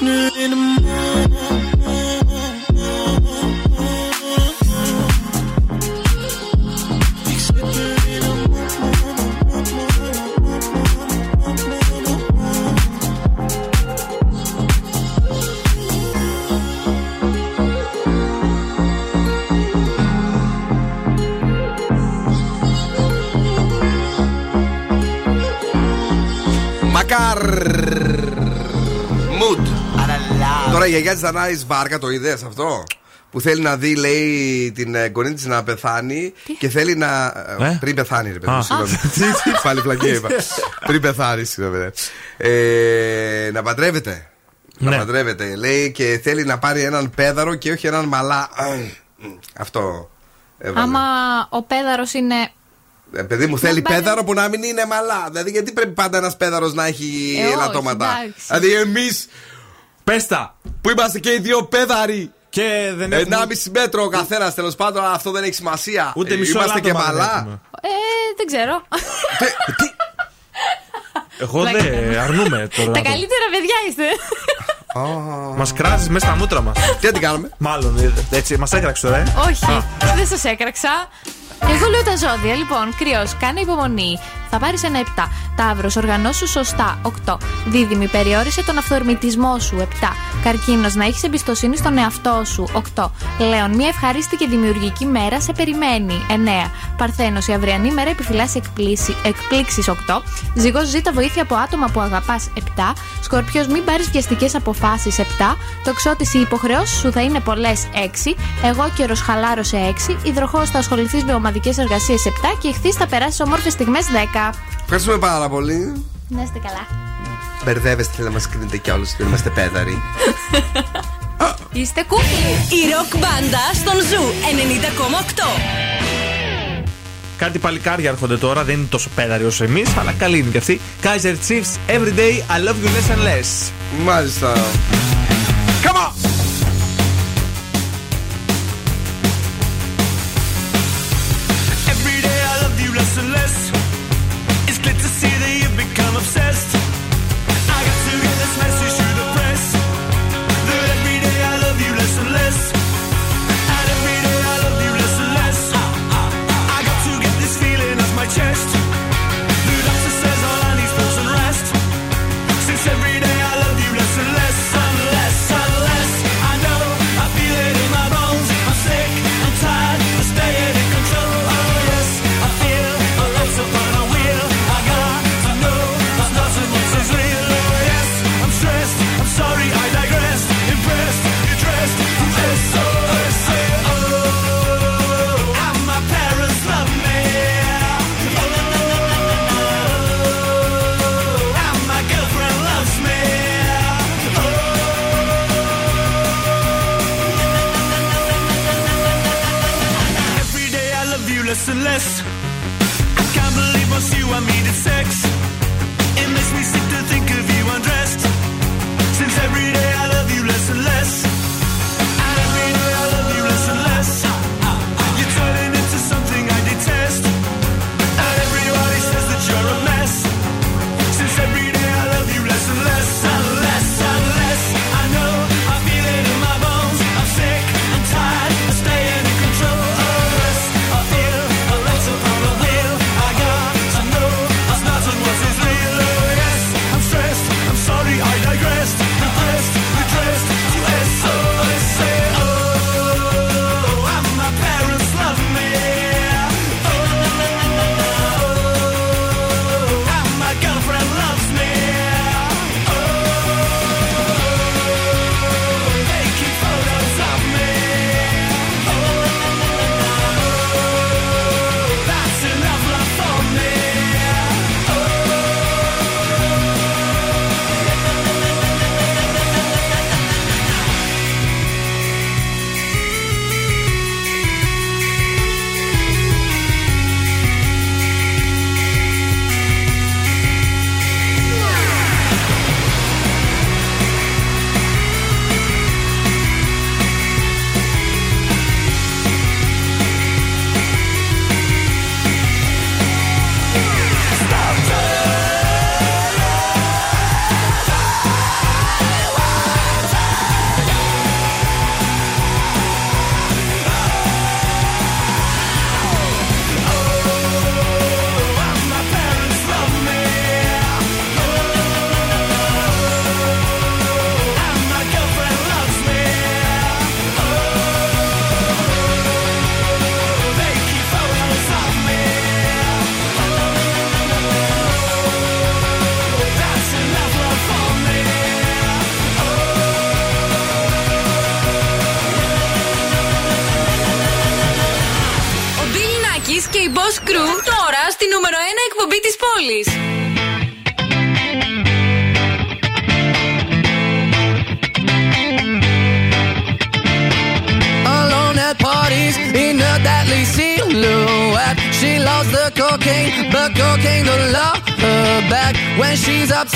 Speaker 18: New in a
Speaker 1: γιαγιά της Δανάης Βάρκα το είδες αυτό; Που θέλει να δει, λέει, την ε, γονή της να πεθάνει και θέλει να. ε,
Speaker 3: Ε;
Speaker 1: Πριν πεθάνει, ρε παιδί.
Speaker 3: Α.
Speaker 1: μου, Συγγνώμη. Πάλι πλακία είπα. Πριν πεθάνει, συγγνώμη. ρε. Ε, να παντρεύεται. Να
Speaker 3: Ναι.
Speaker 1: παντρεύεται. Λέει και θέλει να πάρει έναν πέδαρο και όχι έναν μαλά. Αυτό. έβαλε.
Speaker 4: Άμα ο πέδαρος είναι.
Speaker 1: Ε, παιδί μου, θέλει
Speaker 4: πάρει-
Speaker 1: πέδαρο που να μην είναι μαλά. Δηλαδή, γιατί πρέπει πάντα ένας πέδαρος να έχει
Speaker 4: Ε, όχι,
Speaker 1: ελαττώματα;
Speaker 4: εντάξει.
Speaker 1: Δηλαδή, εμεί
Speaker 3: Πέστα!
Speaker 1: Που είμαστε και οι δύο πέδαροι.
Speaker 3: Και δεν έχουμε.
Speaker 1: 1,5 μέτρο ο καθένας τέλος πάντων, αλλά αυτό δεν έχει σημασία.
Speaker 3: Ούτε
Speaker 1: Ε,
Speaker 3: μισό
Speaker 1: Είμαστε και
Speaker 3: ελάττωμα δεν
Speaker 1: μαλά.
Speaker 3: έχουμε.
Speaker 4: Ε, δεν ξέρω.
Speaker 3: Εγώ δεν αρνούμε τώρα.
Speaker 4: Τα καλύτερα παιδιά είστε.
Speaker 3: Μας κράζεις μέσα στα μούτρα μας.
Speaker 1: Τι να την κάνουμε;
Speaker 3: Μάλλον ε, έτσι, μας έκραξε τώρα, ε.
Speaker 4: Όχι, δεν σας έκραξα. Εγώ λέω τα ζώδια. Λοιπόν, κρυός, κάνε υπομονή. Θα πάρεις ένα 7. Ταύρος, οργανώσου σωστά. 8. Δίδυμη, περιόρισε τον αυθορμητισμό σου. 7. Καρκίνος, να έχεις εμπιστοσύνη στον εαυτό σου. 8. Λέων, μια ευχαρίστη και δημιουργική μέρα σε περιμένει. 9. Παρθένος, η αυριανή μέρα επιφυλάσσει εκπλήξεις. 8. Ζυγός, ζήτα βοήθεια από άτομα που αγαπάς. 7. Σκορπιός, μην πάρεις βιαστικές αποφάσεις. 7. Τοξότης, οι υποχρεώσεις σου θα είναι πολλές. 6. Εγώ καιρο χαλάρωσε 6. Υδροχός, θα ασχοληθείς με ομαδικές εργασίες. 7. Και ηχθεί, θα περάσει όμορφες στιγμές. 10.
Speaker 1: Ευχαριστούμε πάρα πολύ.
Speaker 4: Να είστε καλά.
Speaker 1: Μπερδεύεστε, θέλετε να μας κρίνετε κι όλους. Δεν είμαστε πέδαροι. <laughs>
Speaker 4: Είστε κούκλοι.
Speaker 19: Η ροκ μπάντα στον Ζου 90,8.
Speaker 3: Κάτι παλικάρια έρχονται τώρα, δεν είναι τόσο πέδαροι όσο εμείς, αλλά καλή είναι κι αυτή. Kaiser Chiefs, every day I love you less and less.
Speaker 1: Μάλιστα. Come on!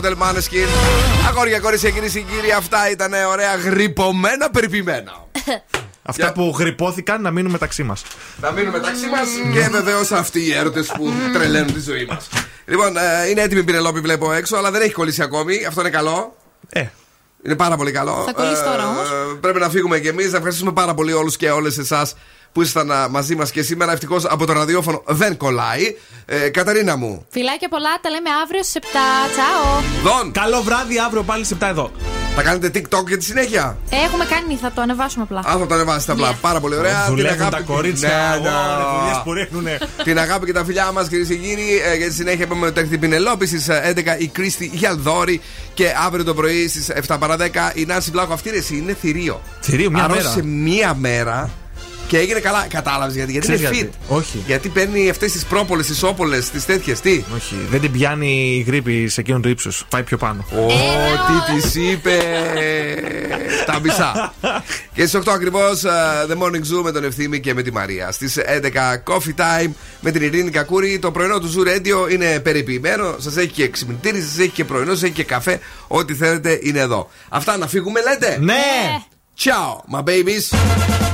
Speaker 1: Για απόψε Supermodel Maneskin. Αγόρια, κορίτσια, κυρίε και κύριοι, αυτά ήταν ωραία γρυπωμένα, περιποιημένα. <laughs>
Speaker 3: Αυτά που γρυπώθηκαν να μείνουν μεταξύ μας.
Speaker 1: Να μείνουν μεταξύ μας και βεβαίως αυτοί οι έρωτες που τρελαίνουν τη ζωή μας. Λοιπόν, ε, είναι έτοιμη η Πινελόπη, βλέπω έξω, αλλά δεν έχει κολλήσει ακόμη. Αυτό είναι καλό.
Speaker 3: Ε.
Speaker 1: Είναι πάρα πολύ καλό.
Speaker 4: Θα κολλήσει τώρα όμως.
Speaker 1: Πρέπει να φύγουμε κι εμείς. Να ευχαριστήσουμε πάρα πολύ όλους και όλες εσάς που ήσασταν α, μαζί μας και σήμερα. Ευτυχώς από το ραδιόφωνο δεν κολλάει. Ε, Καταρίνα μου.
Speaker 4: Φιλάκια πολλά, τα λέμε αύριο στις 7. Τσάω.
Speaker 1: Δον.
Speaker 3: Καλό βράδυ, αύριο πάλι σε 7 εδώ.
Speaker 1: Θα κάνετε TikTok για τη συνέχεια.
Speaker 4: Έχουμε κάνει, θα το ανεβάσουμε απλά.
Speaker 1: Α, θα το ανεβάσετε απλά. Πάρα πολύ ωραία.
Speaker 3: Δουλεύουν τα κορίτσια.
Speaker 1: Ναι, ναι.
Speaker 3: Ω, δουλειές που ρίχνουνε.
Speaker 1: Την αγάπη και τα φιλιά μας, κυρίες και κύριοι. Ε, για τη συνέχεια είπαμε ότι την Πινελόπη στις 11 η Κρίστη Γιαλδόρη και αύριο το πρωί στις 7 παρα 10 η Νάνση Μπλάκο. Αυτή ρε, εσύ, είναι θηρίο.
Speaker 3: Θηρίο, μια
Speaker 1: Αρρώστησε
Speaker 3: μέρα.
Speaker 1: μία μέρα και έγινε καλά. Κατάλαβες γιατί. Γιατί
Speaker 3: Ξέρεις
Speaker 1: είναι fit.
Speaker 3: γιατί. Όχι.
Speaker 1: Γιατί παίρνει αυτές τις πρόπολες, τις όπολες, τις τέτοιες. Τι;
Speaker 3: Όχι, δεν την πιάνει η γρήπη σε εκείνον το ύψος. Πάει πιο πάνω.
Speaker 1: Ω, τι της είπε. <laughs> Τα μισά. και στις 8 ακριβώς The Morning Zoo με τον Ευθύμη και με τη Μαρία. Στις 11 Coffee Time με την Ειρήνη Κακούρη. Το πρωινό του Zoo Radio είναι περιποιημένο. Σας έχει και ξυπνητήρι, σας έχει και πρωινό, σας έχει και καφέ. Ό,τι θέλετε είναι εδώ. Αυτά να φύγουμε, λέτε.
Speaker 3: Ναι!
Speaker 1: Ciao, my babies.